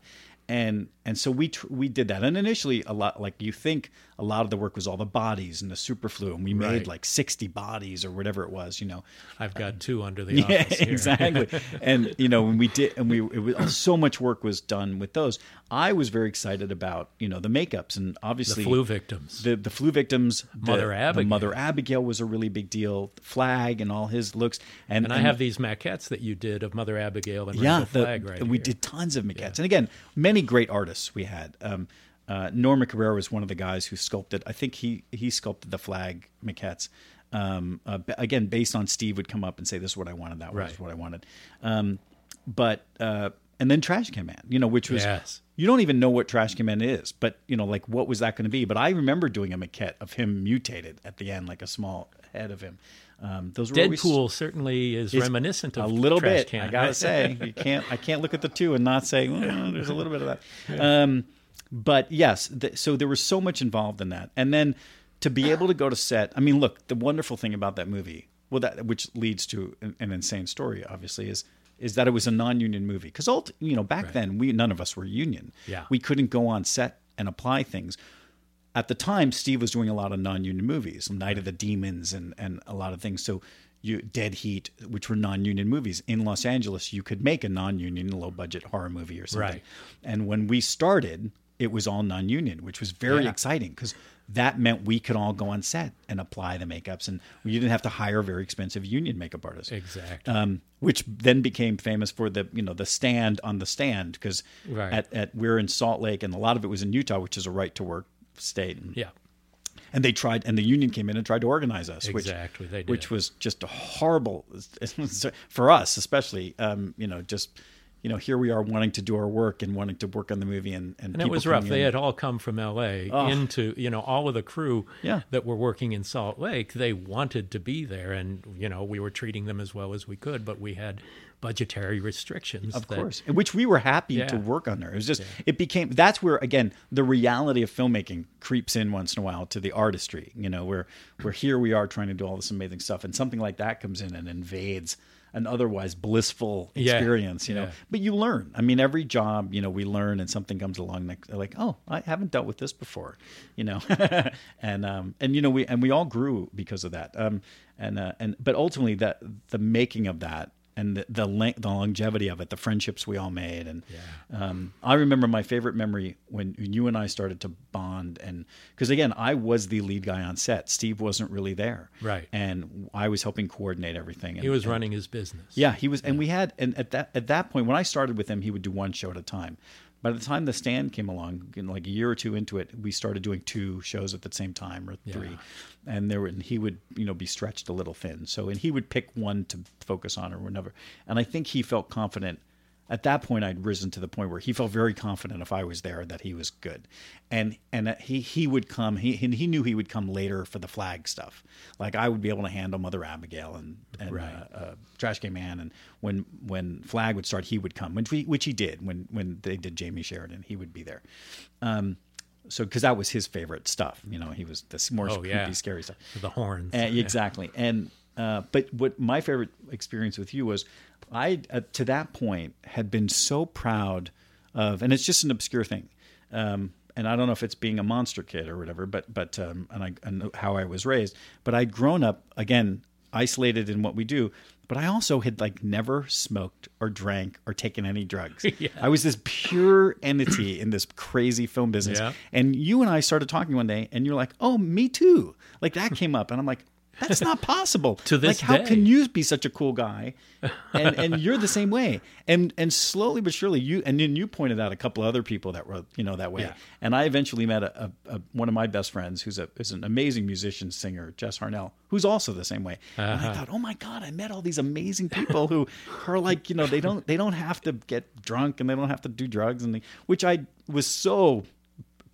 and and so we tr- we did that and initially a lot like you think a lot of the work was all the bodies and the superflu and we made Right. like 60 bodies or whatever it was you know I've got two under the yeah office here. exactly and you know when we did and we it was, so much work was done with those i was very excited about you know the makeups and obviously the flu victims. the the flu victims Mother the Abigail. mother abigail was a really big deal flag and all his looks and and I have these maquettes that you did of Mother Abigail and yeah, the- Flag right we here. did tons of maquettes, and again, many great artists we had. Um, uh, Norman Cabrera was one of the guys who sculpted. I think he he sculpted the flag maquettes. Um, uh, again, based on Steve would come up and say, "This is what I wanted. That was what I wanted." Um, but uh, and then Trash Can Man, you know, which was Yes. you don't even know what Trash Can Man is, but you know, like what was that going to be? But I remember doing a maquette of him mutated at the end, like a small head of him. Um, those were always- Deadpool certainly is it's reminiscent of a little bit. Can. I gotta say, you can't. I can't look at the two and not say "Mm, there's a little bit of that. Um, but yes, th- so there was so much involved in that, and then to be able to go to set. I mean, look, the wonderful thing about that movie, well, that which leads to an, an insane story, obviously, is is that it was a non-union movie because you know back then we none of us were union. Yeah. we couldn't go on set and apply things at the time, Steve was doing a lot of non-union movies, Night of the Demons, and and a lot of things. So, you Dead Heat, which were non-union movies in Los Angeles, you could make a non-union low-budget horror movie or something. Right. And when we started, it was all non-union, which was very Yeah. exciting because that meant we could all go on set and apply the makeups, and you didn't have to hire very expensive union makeup artists Exactly. um, which then became famous for the you know the stand on the stand because Right. at, at we're in Salt Lake and a lot of it was in Utah, which is a right to work state. And, yeah. and they tried and the union came in and tried to organize us, Exactly, which they did. which was just a horrible for us, especially. Um, you know, just you know, here we are wanting to do our work and wanting to work on the movie, and and, And it was rough. coming They had all come from L.A. into you know all of the crew Yeah. that were working in Salt Lake. They wanted to be there, and you know we were treating them as well as we could, but we had budgetary restrictions. Of that- course, which we were happy to work there. It was just it became that's where again the reality of filmmaking creeps in once in a while to the artistry. You know, where where here we are trying to do all this amazing stuff, and something like that comes in and invades an otherwise blissful Yeah. experience. You know, Yeah. but you learn. I mean, every job you know we learn, and something comes along like like oh I haven't dealt with this before. You know, and um and you know we and we all grew because of that. Um and uh, and but ultimately that the making of that and the the, length, the longevity of it, the friendships we all made, and um, I remember my favorite memory when you and I started to bond, and because again, I was the lead guy on set. Steve wasn't really there, Right. And I was helping coordinate everything. And, He was and- running his business. yeah, he was, and we had, and at that at that point when I started with him, he would do one show at a time. By the time the stand came along, like a year or two into it, we started doing two shows at the same time or three, and there were, and he would you know be stretched a little thin. So and he would pick one to focus on or another, and I think he felt confident. At that point, I'd risen to the point where he felt very confident if I was there that he was good, and and he he would come. He and he knew he would come later for the flag stuff. Like I would be able to handle Mother Abigail and and Right. uh, uh, Trash Can Man, and when when Flag would start, he would come, which we, which he did when when they did Jamey Sheridan, he would be there. Um, so because that was his favorite stuff, you know, he was the more Oh, creepy, yeah. scary stuff. The horns. Uh, exactly, and uh, but what my favorite experience with you was, I uh, to that point had been so proud of, and it's just an obscure thing. Um, and I don't know if it's being a monster kid or whatever, but but um, and I and how I was raised. But I'd grown up again isolated in what we do. But I also had like never smoked or drank or taken any drugs. I was this pure entity in this crazy film business. Yeah. And you and I started talking one day, and you're like, "Oh, me too." Like that came up, and I'm like, "That's not possible." To this like, how can you be such a cool guy? And and you're the same way. And and slowly but surely, you and then you pointed out a couple other people that were you know that way. Yeah. And I eventually met a, a, a one of my best friends, who's a is an amazing musician singer, Jess Harnell, who's also the same way. And Uh-huh. I thought, oh my god, I met all these amazing people who are like you know they don't they don't have to get drunk and they don't have to do drugs and they, which I was so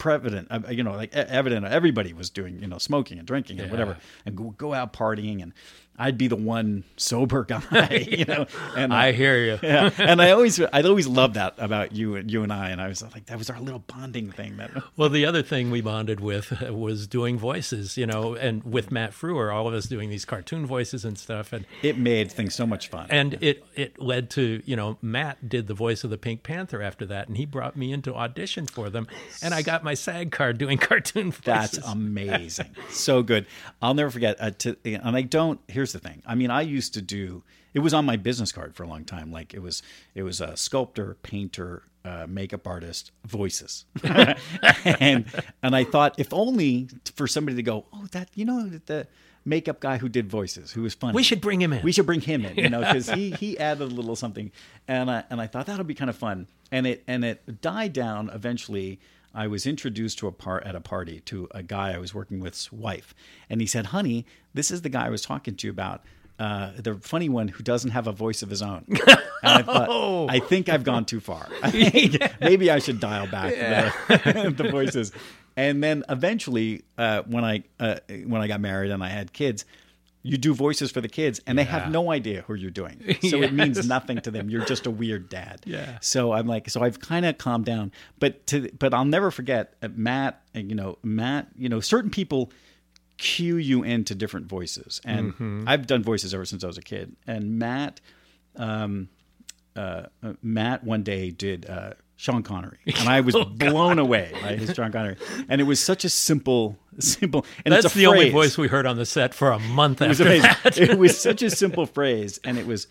prevalent, uh, you know, like evident. Everybody was doing, you know, smoking and drinking and Yeah. whatever, and go, go out partying, and I'd be the one sober guy, you know. And uh, I hear you. yeah, and I always, I'd always loved that about you and you and I, and I was like, that was our little bonding thing. That Well, the other thing we bonded with uh, was doing voices, you know, and with Matt Frewer, all of us doing these cartoon voices and stuff, and it made things so much fun. and it it led to you know Matt did the voice of the Pink Panther after that, and he brought me into audition for them, and I got my SAG card doing cartoon voices. That's amazing. so good. I'll never forget. Uh, to, and I don't. Here's the thing. I mean, I used to do. It was on my business card for a long time. Like it was. It was a sculptor, painter, uh, makeup artist, voices. and and I thought, if only for somebody to go, oh, that you know the makeup guy who did voices, who was funny. we should bring him in. We should bring him in, you know, because he he added a little something, and I and I thought that'll be kind of fun, and it and it died down eventually. I was introduced to a part at a party to a guy I was working with's wife, and he said, "Honey, this is the guy I was talking to you about." Uh, the funny one who doesn't have a voice of his own. And I thought, I think I've gone too far. Maybe I should dial back the, the voices. And then eventually, uh, when I uh, when I got married and I had kids, you do voices for the kids, and they have no idea who you're doing. So it means nothing to them. You're just a weird dad. Yeah. So I'm like, so I've kind of calmed down, but to but I'll never forget uh, Matt. uh, You know, Matt. You know, certain people cue you into different voices, and Mm-hmm. I've done voices ever since I was a kid. And Matt, um, uh, uh, Matt one day did uh, Sean Connery, and I was blown away by his Sean Connery, and it was such a simple, simple. And That's the only voice we heard on the set for a month It was after amazing. that. it was such a simple phrase, and it was,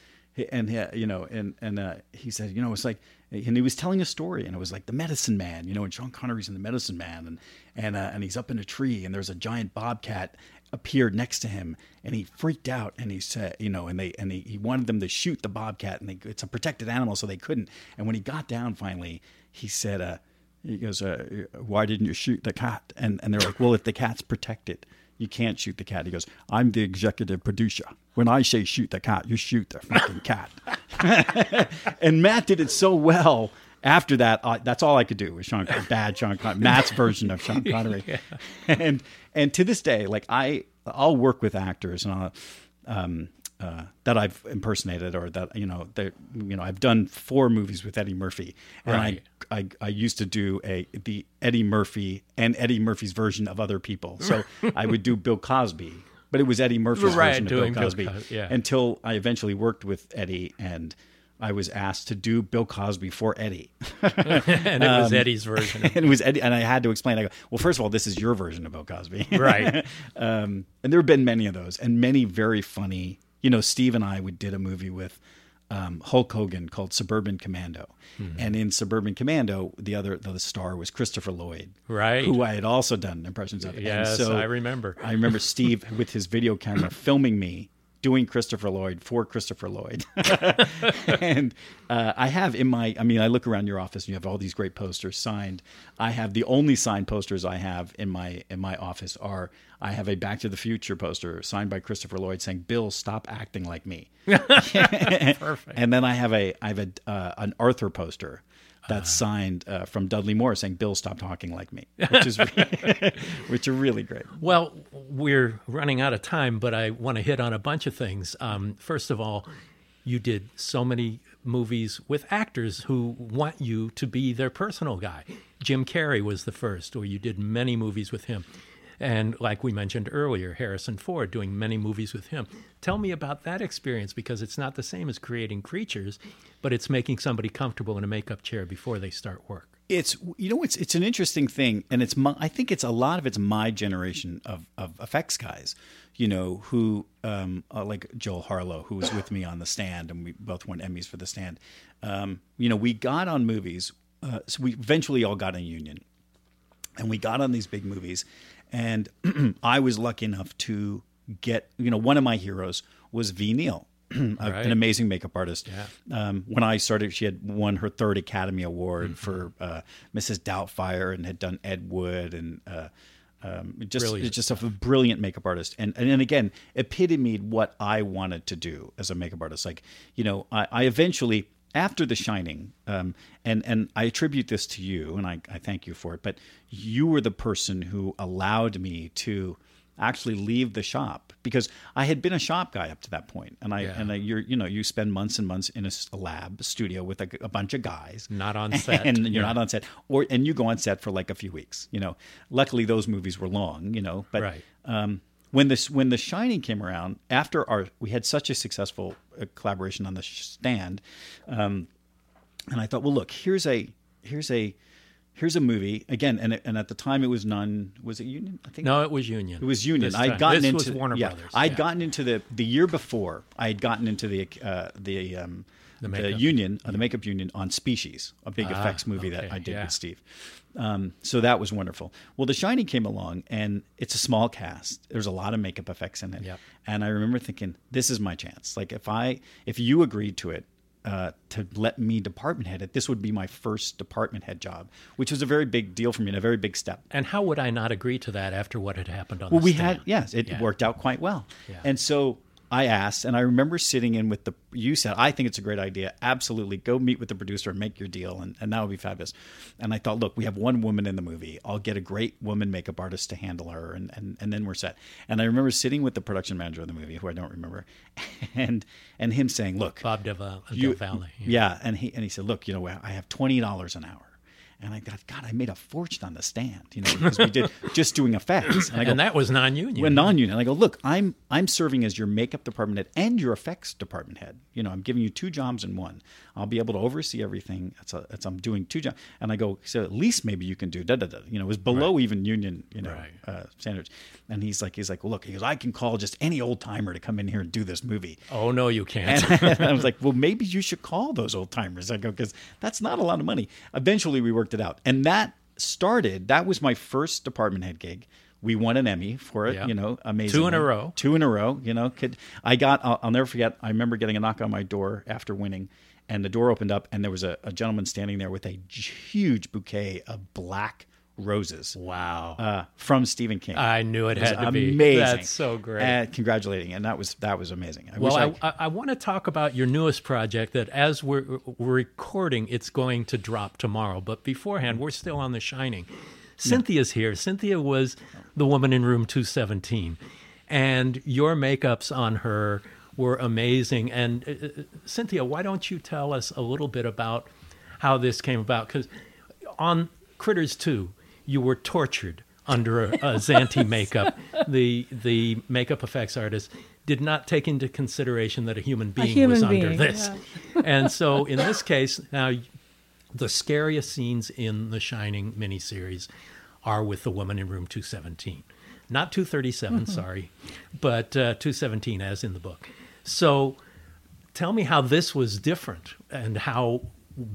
and he- you know, and and uh, he said, you know, it's like, and he was telling a story, and it was like the Medicine Man, you know, and Sean Connery's in the Medicine Man, and and uh, and he's up in a tree, and there's a giant bobcat appeared next to him, and he freaked out, and he said, you know, and they and he, he wanted them to shoot the bobcat, and they, it's a protected animal, so they couldn't, and when he got down finally, he said, uh, he goes, uh, why didn't you shoot the cat? And and they're like, well, if the cat's protected you can't shoot the cat. He goes, I'm the executive producer. When I say shoot the cat, you shoot the fucking cat. and Matt did it so well. After that, uh, that's all I could do was Sean, bad Sean Connery, Matt's version of Sean Connery. And and to this day, like I, I'll work with actors and I'll, um, uh, that I've impersonated or that you know that you know I've done four movies with Eddie Murphy, and Right. I, I I used to do a the Eddie Murphy and Eddie Murphy's version of other people. So I would do Bill Cosby, but it was Eddie Murphy's Right, version of Bill Bill Cosby. Cos- yeah. Until I eventually worked with Eddie and. I was asked to do Bill Cosby for Eddie, and it was Um, Eddie's version. and it was Eddie, and I had to explain. I go, well, first of all, this is your version of Bill Cosby, Right. um, and there have been many of those, and many very funny. You know, Steve and I we did a movie with um, Hulk Hogan called Suburban Commando, Mm-hmm. and in Suburban Commando, the other the star was Christopher Lloyd, Right. Who I had also done impressions of. And Yes, I remember. I remember Steve with his video camera filming me doing Christopher Lloyd for Christopher Lloyd. and uh, I have in my, I mean, I look around your office and you have all these great posters signed. I have the only signed posters I have in my in my office are I have a Back to the Future poster signed by Christopher Lloyd saying, "Bill, stop acting like me." Perfect. And then I have a I have a uh, an Arthur poster. That's signed uh, from Dudley Moore saying, "Bill, stop talking like me," which is which are really great. Well, we're running out of time, but I want to hit on a bunch of things. Um, first of all, you did so many movies with actors who want you to be their personal guy. Jim Carrey was the first, or you did many movies with him. And like we mentioned earlier, Harrison Ford doing many movies with him. Tell me about that experience because it's not the same as creating creatures, but it's making somebody comfortable in a makeup chair before they start work. It's you know it's it's an interesting thing, and it's my, I think it's a lot of it's my generation of, of effects guys, you know, who um, uh, like Joel Harlow, who was with me on the stand, and we both won Emmys for the stand. Um, you know, we got on movies, uh, so we eventually all got in union, and we got on these big movies, and I was lucky enough to get you know one of my heroes was Ve Neill. Right. An amazing makeup artist. Um, when I started, she had won her third Academy Award for uh, Mrs. Doubtfire and had done Ed Wood and uh, um, just Brilliant just a brilliant makeup artist. And and then again, epitomed what I wanted to do as a makeup artist. Like you know, I, I eventually after The Shining, um, and and I attribute this to you, and I, I thank you for it. But you were the person who allowed me to actually leave the shop because I had been a shop guy up to that point, and I Yeah. and I, you're you know you spend months and months in a lab a studio with a, a bunch of guys, Not on set. and you're Yeah. not on set, or and you go on set for like a few weeks. You know, luckily those movies were long. You know, but Right. um, when this when the Shining came around after our we had such a successful uh, collaboration on the stand, um, and I thought, well, look, here's a here's a here's a movie again, and and at the time it was none was it Union? I think No, it was Union. it was Union. I'd time. gotten this into was Warner yeah, Brothers. I'd yeah. gotten into the the year before. I had gotten into the uh, the um, the, makeup. union, uh, the makeup union on Species, a big effects movie that I did yeah. with Steve. Um, so that was wonderful. Well, The Shining came along, and it's a small cast. There's a lot of makeup effects in it, Yep. and I remember thinking, "This is my chance. Like if I if you agreed to it." Uh, to let me department head it, this would be my first department head job, which was a very big deal for me and a very big step. And how would I not agree to that after what had happened on Well, the we stand? had yes, it Yeah. worked out quite well. Yeah. And so I asked, and I remember sitting in with the. You said, "I think it's a great idea. Absolutely, go meet with the producer and make your deal, and, and that would be fabulous." And I thought, look, we have one woman in the movie. I'll get a great woman makeup artist to handle her, and and, and then we're set. And I remember sitting with the production manager of the movie, who I don't remember, and and him saying, "Look, Bob Del, you- Del Valle. yeah, and he and he said, "Look, you know, I have twenty dollars an hour." And I thought, God, I made a fortune on the stand, you know, because we did just doing effects. And I go, And that was non-union. when non-union. And I go, look, I'm I'm serving as your makeup department head and your effects department head. You know, I'm giving you two jobs in one. I'll be able to oversee everything. It's, a, it's I'm doing two jobs. And I go, so at least maybe you can do da da da. You know, it was below even union, you know, Right. uh, standards. And he's like, he's like, well, look, he goes, I can call just any old timer to come in here and do this movie. oh no, you can't. And I was like, well, maybe you should call those old timers. I go, because that's not a lot of money. Eventually, we worked it out. And that started, that was my first department head gig. We won an Emmy for it, Yeah. you know, amazing. Two in a row. Two in a row, you know. Could, I got, I'll, I'll never forget, I remember getting a knock on my door after winning, and the door opened up, and there was a, a gentleman standing there with a huge bouquet of black roses wow. uh, from Stephen King. I knew it was had to be. amazing. That's so great. Uh, congratulating, and that was that was amazing. I well, wish I, I, I want to talk about your newest project that as we're, we're recording, it's going to drop tomorrow. But beforehand, we're still on The Shining. Cynthia's here. Cynthia was the woman in room 217. And your makeups on her were amazing. And uh, uh, Cynthia, why don't you tell us a little bit about how this came about? Because on Critters 2, you were tortured under a, a Xanti makeup. The the makeup effects artist did not take into consideration that a human being was human under being, this. and so in this case, now the scariest scenes in the Shining miniseries are with the woman in room 217. Not 237, sorry, but uh, 217 as in the book. So tell me how this was different and how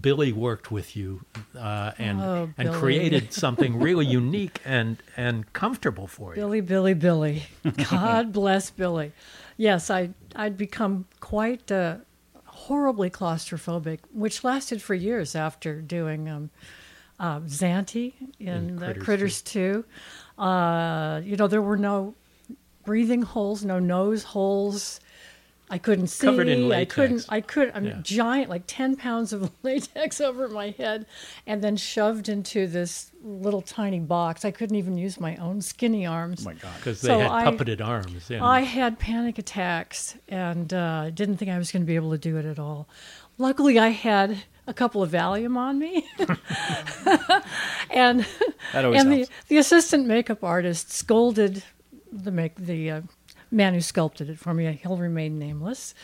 Billy worked with you uh, and Oh, and created something really unique and and comfortable for you. Billy, Billy, Billy. God bless Billy. Yes, I I'd become quite uh, horribly claustrophobic, which lasted for years after doing um, uh, Zante in Critters Critters Two. Uh, you know, there were no breathing holes, no nose holes. I couldn't see. Covered in latex. I couldn't. I could. I'm Yeah. giant, like ten pounds of latex over my head, and then shoved into this little tiny box. I couldn't even use my own skinny arms. Oh my God. Because they So had I- puppeted arms. Yeah. I had panic attacks and uh, didn't think I was going to be able to do it at all. Luckily, I had a couple of Valium on me, and That always and the, the assistant makeup artist scolded the make the uh, man who sculpted it for me. He'll remain nameless,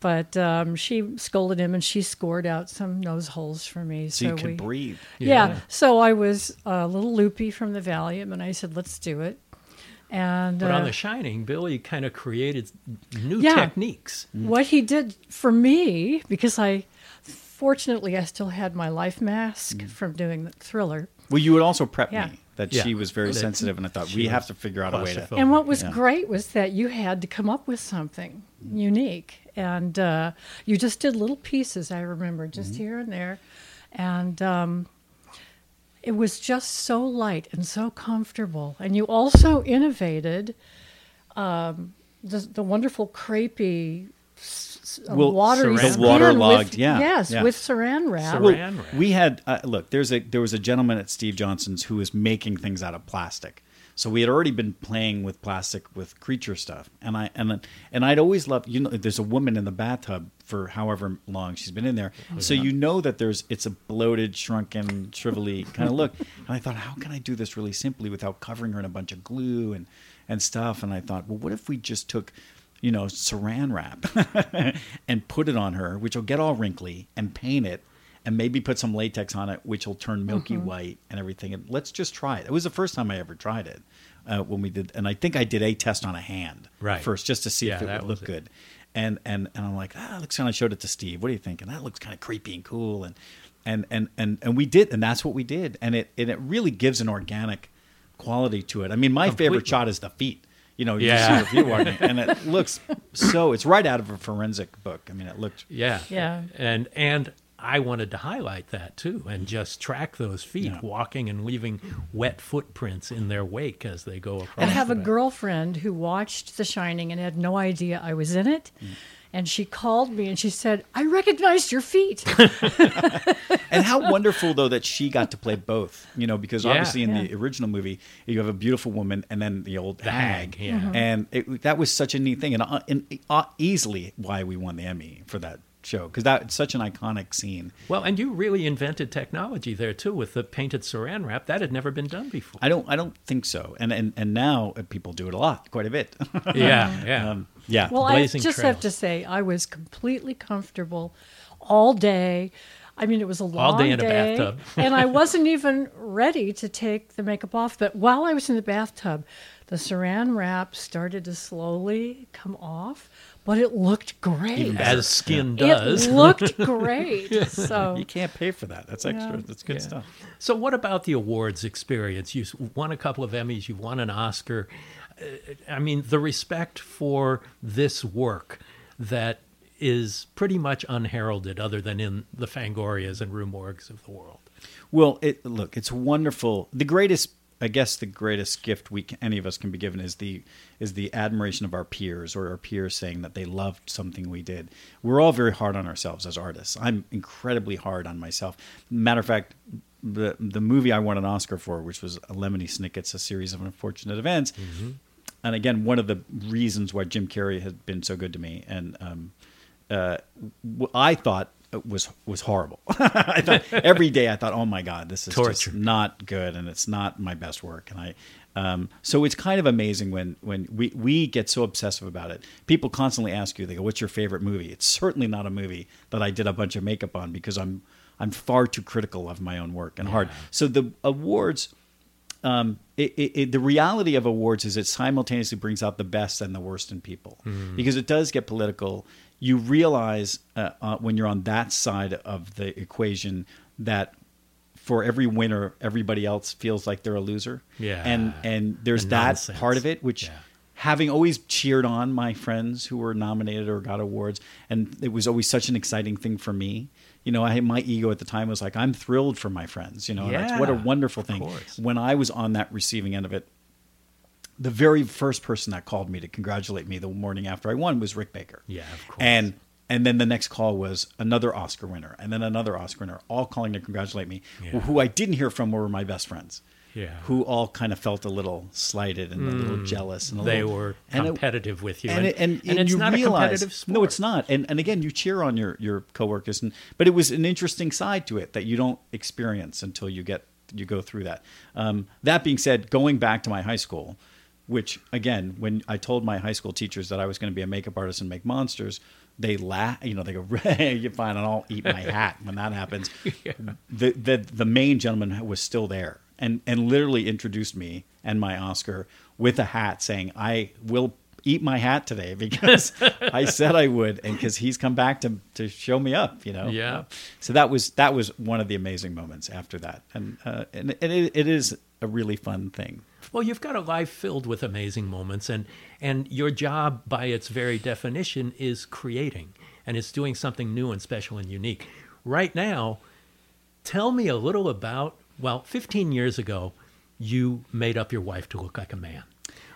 but um, she scolded him and she scored out some nose holes for me. So you we, could breathe. yeah. Yeah. So I was a little loopy from the Valium, and I said, "Let's do it." And but uh, on The Shining, Billy kind of created new Yeah. techniques. what he did for me, because I, fortunately, I still had my life mask from doing the thriller. Well, you would also prep Yeah. me that Yeah. she was very That sensitive, and I thought we have to figure out a way to. And what was Yeah. great was that you had to come up with something unique, and uh, you just did little pieces. I remember just here and there, and um, it was just so light and so comfortable. And you also innovated um, the the wonderful crepey. S- s- Well, watery saran- skin waterlogged, with, yeah, yes, yeah. with saran wrap. Saran Well, we had uh, look. There's a there was a gentleman at Steve Johnson's who was making things out of plastic. So we had already been playing with plastic with creature stuff, and I and and I'd always loved. You know, there's a woman in the bathtub for however long she's been in there, so you know that there's it's a bloated, shrunken, shrivelly kind of look. And I thought, how can I do this really simply without covering her in a bunch of glue and and stuff? And I thought, well, what if we just took you know, saran wrap and put it on her, which will get all wrinkly, and paint it, and maybe put some latex on it, which will turn milky Mm-hmm. white and everything. And let's just try it. It was the first time I ever tried it uh, when we did, and I think I did a test on a hand Right. first just to see Yeah, if it that would look it. good. And and and I'm like, ah, it looks kind of. Showed it to Steve. What do you think? And that looks kind of creepy and cool. And and and and and we did, and that's what we did. And it and it really gives an organic quality to it. I mean, my favorite shot is the feet. You know, you Yeah. see the feet walking, and it looks so. It's right out of a forensic book. I mean, it looked. Yeah. Yeah. And and I wanted to highlight that too and just track those feet Yeah. walking and leaving wet footprints in their wake as they go across. I have a back. girlfriend who watched The Shining and had no idea I was in it. Mm. And she called me and she said, I recognized your feet. And how wonderful though that she got to play both. You know, because Yeah. obviously in the original movie you have a beautiful woman and then the old The hag. hag, yeah. Mhm. And it, that was such a neat thing, and, uh, and uh, easily why we won the Emmy for that show because that's such an iconic scene. Well, and you really invented technology there too with the painted saran wrap. That had never been done before. I don't. I don't think so. And and and now uh, people do it a lot, quite a bit. yeah, yeah. um, yeah. Well, I Blazing just have to say, I was completely comfortable all day. I mean, it was a long All day in a bathtub. and I wasn't even ready to take the makeup off. But while I was in the bathtub, the saran wrap started to slowly come off, but it looked great. As skin does. It looked great. So you can't pay for that. That's extra. Yeah. That's good Yeah. stuff. So, what about the awards experience? You won a couple of Emmys, you've won an Oscar. Uh, I mean, the respect for this work that is pretty much unheralded, other than in the Fangorias and Rue Morgues of the world. Well, it look, it's wonderful. The greatest, I guess, the greatest gift we can, any of us can be given is the is the admiration of our peers or our peers saying that they loved something we did. We're all very hard on ourselves as artists. I'm incredibly hard on myself. Matter of fact, the the movie I won an Oscar for, which was Lemony Snicket's A Series of Unfortunate Events, and again, one of the reasons why Jim Carrey had been so good to me, and um, uh, I thought was was horrible. I thought every day I thought, oh my god, this is Torture. just not good, and it's not my best work. And I, um, so it's kind of amazing when when we we get so obsessive about it. People constantly ask you, they go, "What's your favorite movie?" It's certainly not a movie that I did a bunch of makeup on because I'm I'm far too critical of my own work and hard. So the awards um, it, it, it, the reality of awards is it simultaneously brings out the best and the worst in people because it does get political. You realize uh, uh, when you're on that side of the equation that for every winner, everybody else feels like they're a loser. Yeah. and and there's The that nonsense. part of it, which. Yeah. Having always cheered on my friends who were nominated or got awards, and it was always such an exciting thing for me. You know, I my ego at the time was like, I'm thrilled for my friends. You know, that's what a wonderful thing. course. When I was on that receiving end of it, the very first person that called me to congratulate me the morning after I won was Rick Baker. Yeah, of course. And and then the next call was another Oscar winner, and then another Oscar winner, all calling to congratulate me. Yeah. Who I didn't hear from were my best friends. Yeah. Who all kind of felt a little slighted and a little jealous, and a Mm. They little, were and it- competitive with you, and and, and, and it's you not realize, a competitive sport. No, it's not. And and again, you cheer on your your coworkers, and but it was an interesting side to it that you don't experience until you get you go through that. Um, that being said, going back to my high school, which again, when I told my high school teachers that I was going to be a makeup artist and make monsters, they laugh. You know, they go, "You're fine, and I'll eat my hat when that happens." The the the main gentleman was still there, and and literally introduced me and my Oscar with a hat, saying, "I will." Eat my hat today because I said I would, and because he's come back to to show me up, you know. Yeah. So that was that was one of the amazing moments after that, and uh, and, it, it is a really fun thing. Well, you've got a life filled with amazing moments, and and your job, by its very definition, is creating, and it's doing something new and special and unique. Right now, tell me a little about. Well, 15 years ago, you made up your wife to look like a man.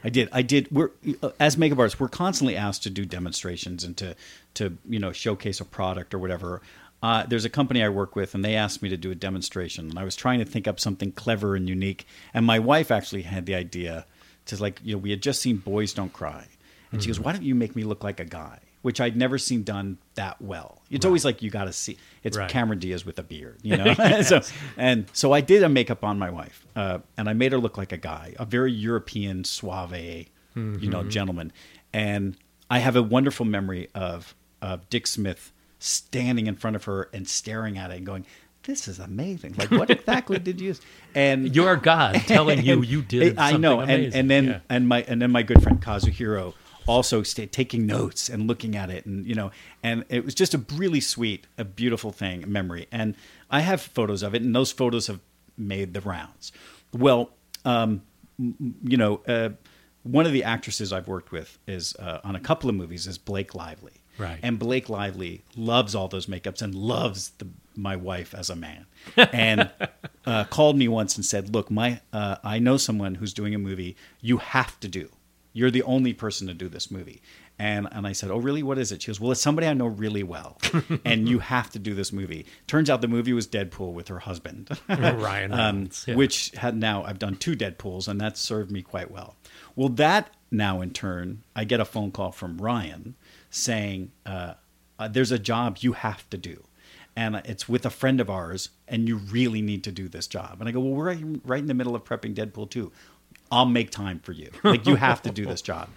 I did. I did. We're as makeup artists, we're constantly asked to do demonstrations and to to you know showcase a product or whatever. Uh, there's a company I work with, and they asked me to do a demonstration, and I was trying to think up something clever and unique. And my wife actually had the idea to like you know we had just seen Boys Don't Cry, and she goes, "Why don't you make me look like a guy?" Which I'd never seen done that well. It's always like you got to see. It's Right. Cameron Diaz with a beard, you know. so and so I did a makeup on my wife, uh, and I made her look like a guy, a very European suave, you know, gentleman. And I have a wonderful memory of of Dick Smith standing in front of her and staring at it and going, "This is amazing! Like, what exactly did you use?" And Your God telling you you did I know, and, and then Yeah. and my and then my good friend Kazuhiro also stayed taking notes and looking at it, and you know, and it was just a really sweet, a beautiful thing, memory. And I have photos of it, and those photos have made the rounds. Well, um, you know, uh, one of the actresses I've worked with is uh, on a couple of movies is Blake Lively. Right. And Blake Lively loves all those makeups and loves the, my wife as a man. And uh, called me once and said, "Look, my uh, I know someone who's doing a movie. You have to do. You're the only person to do this movie." And and I said, "Oh, really? What is it?" She goes, "Well, it's somebody I know really well, and you have to do this movie." Turns out the movie was Deadpool with her husband, Ryan um, yeah. which had now I've done two Deadpools, and that served me quite well. Well, that now in turn, I get a phone call from Ryan saying, uh, uh, "There's a job you have to do." And it's with a friend of ours, and you really need to do this job. And I go, well, we're right, right in the middle of prepping Deadpool 2. I'll make time for you. Like, you have to do this job.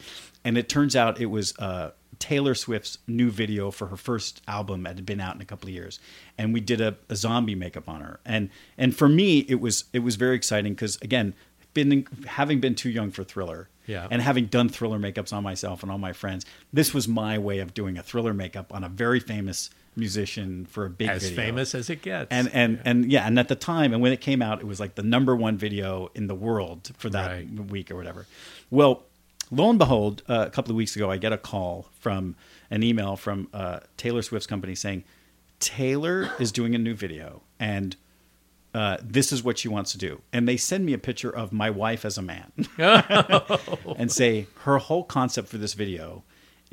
And it turns out it was uh, Taylor Swift's new video for her first album that had been out in a couple of years, and we did a, a zombie makeup on her. And and for me, it was it was very exciting because again, been having been too young for Thriller, Yeah. and having done Thriller makeups on myself and all my friends, this was my way of doing a Thriller makeup on a very famous musician for a big as video. famous as it gets. And and and yeah, and at the time, and when it came out, it was like the number one video in the world for that Right. week or whatever. Well, lo and behold, uh, a couple of weeks ago, I get a call from an email from uh, Taylor Swift's company saying Taylor is doing a new video, and uh, this is what she wants to do. And they send me a picture of my wife as a man, and say her whole concept for this video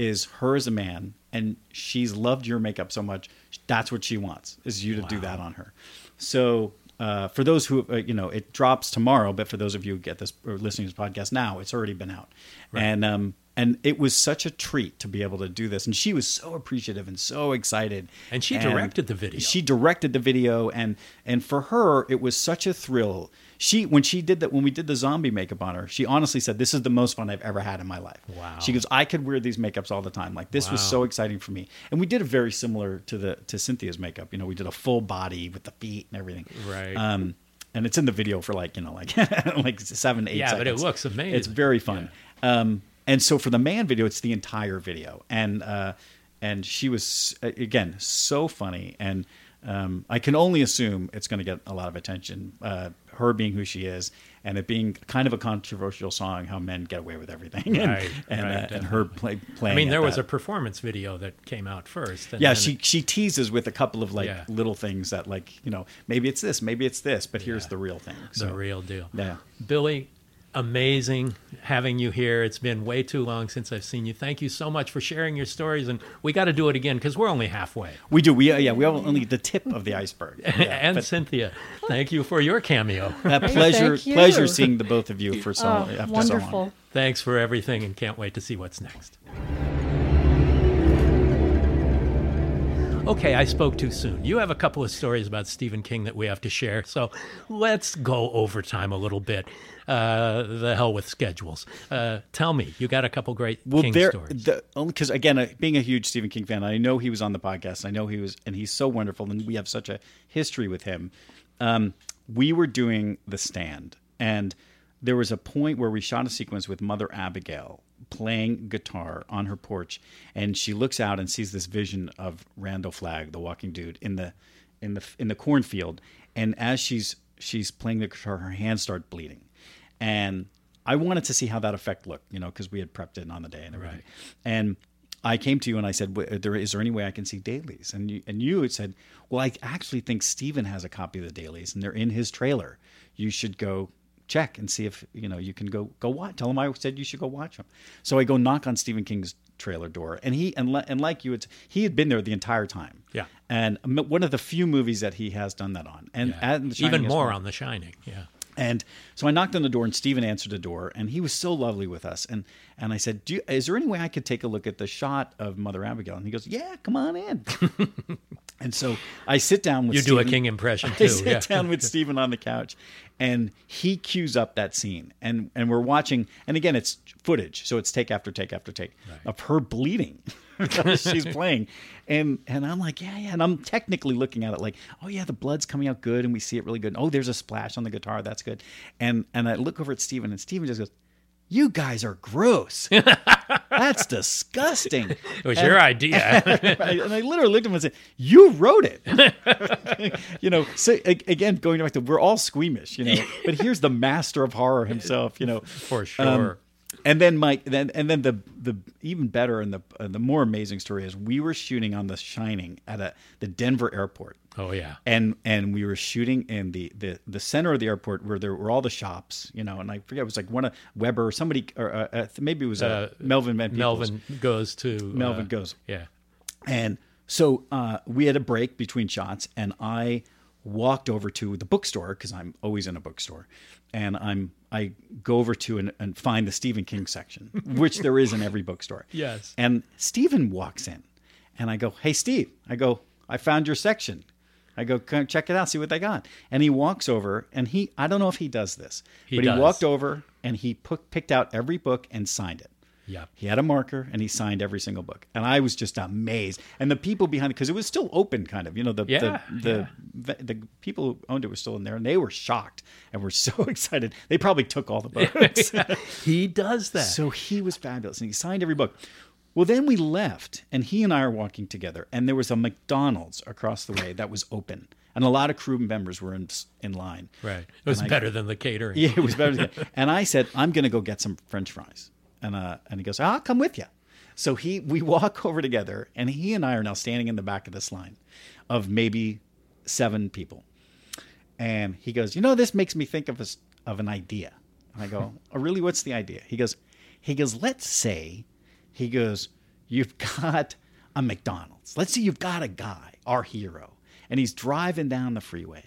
is her as a man, and she's loved your makeup so much. That's what she wants is you to do that on her. So uh, for those who uh, you know, it drops tomorrow, but for those of you who get this or listening to this podcast now, it's already been out, and um, and it was such a treat to be able to do this. And she was so appreciative and so excited. And she directed the video. She directed the video, and and for her, it was such a thrill. She when she did that when we did the zombie makeup on her, she honestly said, "This is the most fun I've ever had in my life." Wow. She goes, "I could wear these makeups all the time. Like this was so exciting for me." And we did it very similar to the to Cynthia's makeup. You know, we did a full body with the feet and everything. Right. Um, and it's in the video for like you know like like seven eight. Yeah, but it looks amazing. It's very fun. Um, and so for the man video, it's the entire video, and uh, and she was again so funny, and um, I can only assume it's going to get a lot of attention. Uh, her being who she is, and it being kind of a controversial song, how men get away with everything, and Right, and, right, uh, and her play, playing. I mean, there was that. a performance video that came out first. yeah. She she teases with a couple of like Yeah. little things that like you know maybe it's this, maybe it's this, but here's Yeah. the real thing. the real deal. Yeah. Billy, amazing having you here. It's been way too long since I've seen you. Thank you so much for sharing your stories, and we got to do it again because we're only halfway. We do. We uh, yeah. We have only the tip of the iceberg. Yeah, and but, Cynthia, thank you for your cameo. uh, pleasure thank you. pleasure seeing the both of you for so Oh, after so long. Thanks for everything, and can't wait to see what's next. Okay, I spoke too soon. You have a couple of stories about Stephen King that we have to share, so let's go overtime a little bit. Uh, the hell with schedules. Uh, tell me, you got a couple great Well, King there stories. the because again, uh, being a huge Stephen King fan, I know he was on the podcast. I know he was, and he's so wonderful, and we have such a history with him. Um, we were doing The Stand, and there was a point where we shot a sequence with Mother Abigail playing guitar on her porch, and she looks out and sees this vision of Randall Flagg, the walking dude, in the in the in the cornfield, and as she's she's playing the guitar, her hands start bleeding, and I wanted to see how that effect looked, you know, because we had prepped it on the day and everything. Right. And I came to you and I said, "W- there, "Is there any way I can see dailies?" And you, and you had said, "Well, I actually think Steven has a copy of the dailies, and they're in his trailer. You should go check and see if you know you can go go watch. Tell him I said you should go watch him. So I go knock on Stephen King's trailer door, and he and li- and like you, it's, he had been there the entire time. Yeah. And m- one of the few movies that he has done that on, and, Yeah. and Even more well. on The Shining. Yeah. And so I knocked on the door, and Steven answered the door, and he was so lovely with us. And and I said, Do you, "Is there any way I could take a look at the shot of Mother Abigail?" And he goes, "Yeah, come on in." and so I sit down with You do a King impression I sit yeah. down with Stephen on the couch, and he cues up that scene, and and we're watching. And again, it's footage, so it's take after take after take of her bleeding she's playing, and and I'm like, yeah, yeah, and I'm technically looking at it like, oh yeah, the blood's coming out good, and we see it really good. Oh, there's a splash on the guitar, that's good. And and I look over at Steven, and Steven just goes. You guys are gross. That's disgusting. It was your idea. And I literally looked at him and said, "You wrote it." you know, so again, going back to we're all squeamish, you know, but here's the master of horror himself, you know, For sure. Um, and then Mike, then and then the the even better and the uh, the more amazing story is we were shooting on The Shining at a the Denver airport. Oh yeah. And and we were shooting in the, the, the center of the airport where there were all the shops, you know, and I forget it was like one of Weber or somebody or uh, uh, maybe it was uh, Uh, Melvin Van. Melvin goes to Melvin uh, goes. Yeah. And so uh, we had a break between shots, and I walked over to the bookstore because I'm always in a bookstore, and I'm I go over to and, and find the Stephen King section, which there is in every bookstore. Yes. And Stephen walks in, and I go, "Hey, Steve," I go, "I found your section." I go, "Come check it out, see what they got." And he walks over, and he I don't know if he does this, He but does. he walked over and he picked out every book and signed it. Yeah. He had a marker and he signed every single book, and I was just amazed. And the people behind it, because it was still open, kind of, you know, the Yeah, the, the, the people who owned it were still in there, and they were shocked and were so excited. They probably took all the books. He does that. so he was fabulous, and he signed every book. Well, then we left, and he and I are walking together, and there was a McDonald's across the way that was open, and a lot of crew members were in in line. right. It was I- better than the catering. yeah, it was better. Than and I said, I'm going to go get some French fries. And uh, and he goes, I'll come with you. So he we walk over together, and he and I are now standing in the back of this line of maybe seven people. And he goes, you know, this makes me think of a, of an idea. And I go, oh, really? What's the idea? He goes, he goes, let's say, he goes, you've got a McDonald's. Let's say you've got a guy, our hero, and he's driving down the freeway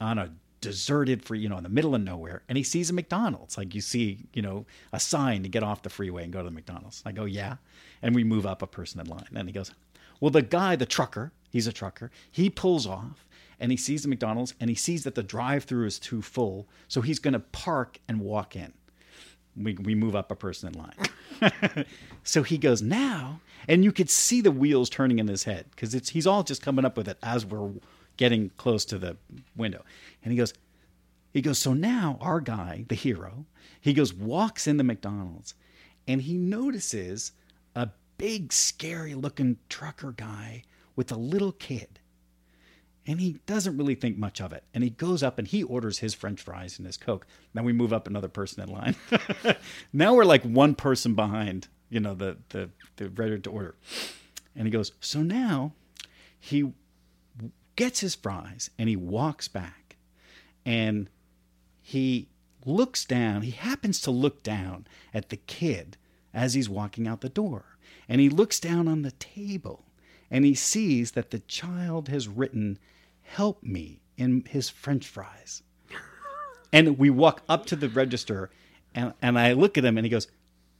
on a deserted free, you know, in the middle of nowhere, and he sees a McDonald's. Like you see, you know, a sign to get off the freeway and go to the McDonald's. I go, yeah. And we move up a person in line. And he goes, well, the guy, the trucker, he's a trucker, he pulls off and he sees the McDonald's and he sees that the drive through is too full. So he's going to park and walk in. We, we move up a person in line. so he goes, now, and you could see the wheels turning in his head because it's he's all just coming up with it as we're getting close to the window. And he goes, he goes, so now our guy, the hero, he goes, walks in the McDonald's and he notices a big, scary looking trucker guy with a little kid. And he doesn't really think much of it. And he goes up and he orders his french fries and his Coke. Then we move up another person in line. now we're like one person behind, you know, the, the, the ready to order. And he goes, So now he gets his fries and he walks back and he looks down. He happens to look down at the kid as he's walking out the door. And he looks down on the table and he sees that the child has written, Help me in his french fries. And we walk up to the register and, and I look at him and he goes,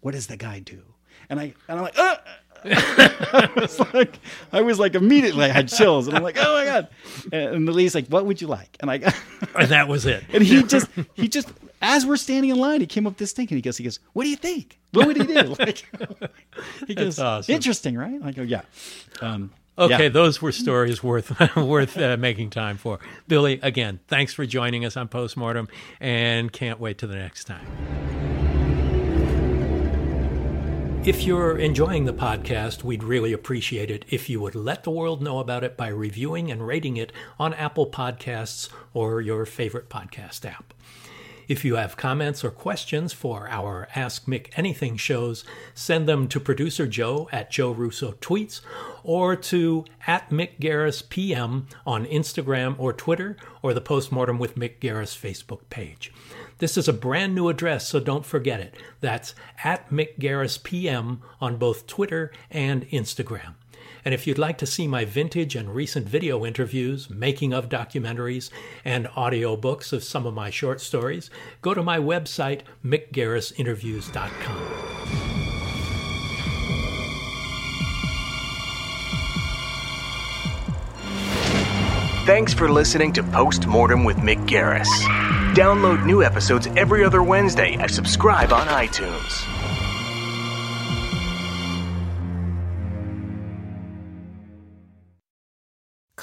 What does the guy do? And I and I'm like, uh, I was like, I was like immediately I had chills, and I'm like, oh my god! And the lady's like, what would you like? And I, and that was it. And he just, he just, as we're standing in line, he came up with this thing, and he goes, he goes, what do you think? What would he do? Like, he goes, awesome. interesting, right? I go, yeah. Um, Okay, yeah. those were stories worth worth uh, making time for. Billy, again, thanks for joining us on Postmortem, and can't wait to the next time. If you're enjoying the podcast, we'd really appreciate it if you would let the world know about it by reviewing and rating it on Apple Podcasts or your favorite podcast app. If you have comments or questions for our Ask Mick Anything shows, send them to producer Joe at Joe Russo Tweets or to at Mick Garris PM on Instagram or Twitter or the Postmortem with Mick Garris Facebook page. This is a brand new address, so don't forget it. That's at Mick Garris PM on both Twitter and Instagram. And if you'd like to see my vintage and recent video interviews, making of documentaries, and audiobooks of some of my short stories, go to my website, mickgarrisinterviews.com. Thanks for listening to Postmortem with Mick Garris. Download new episodes every other Wednesday and subscribe on iTunes.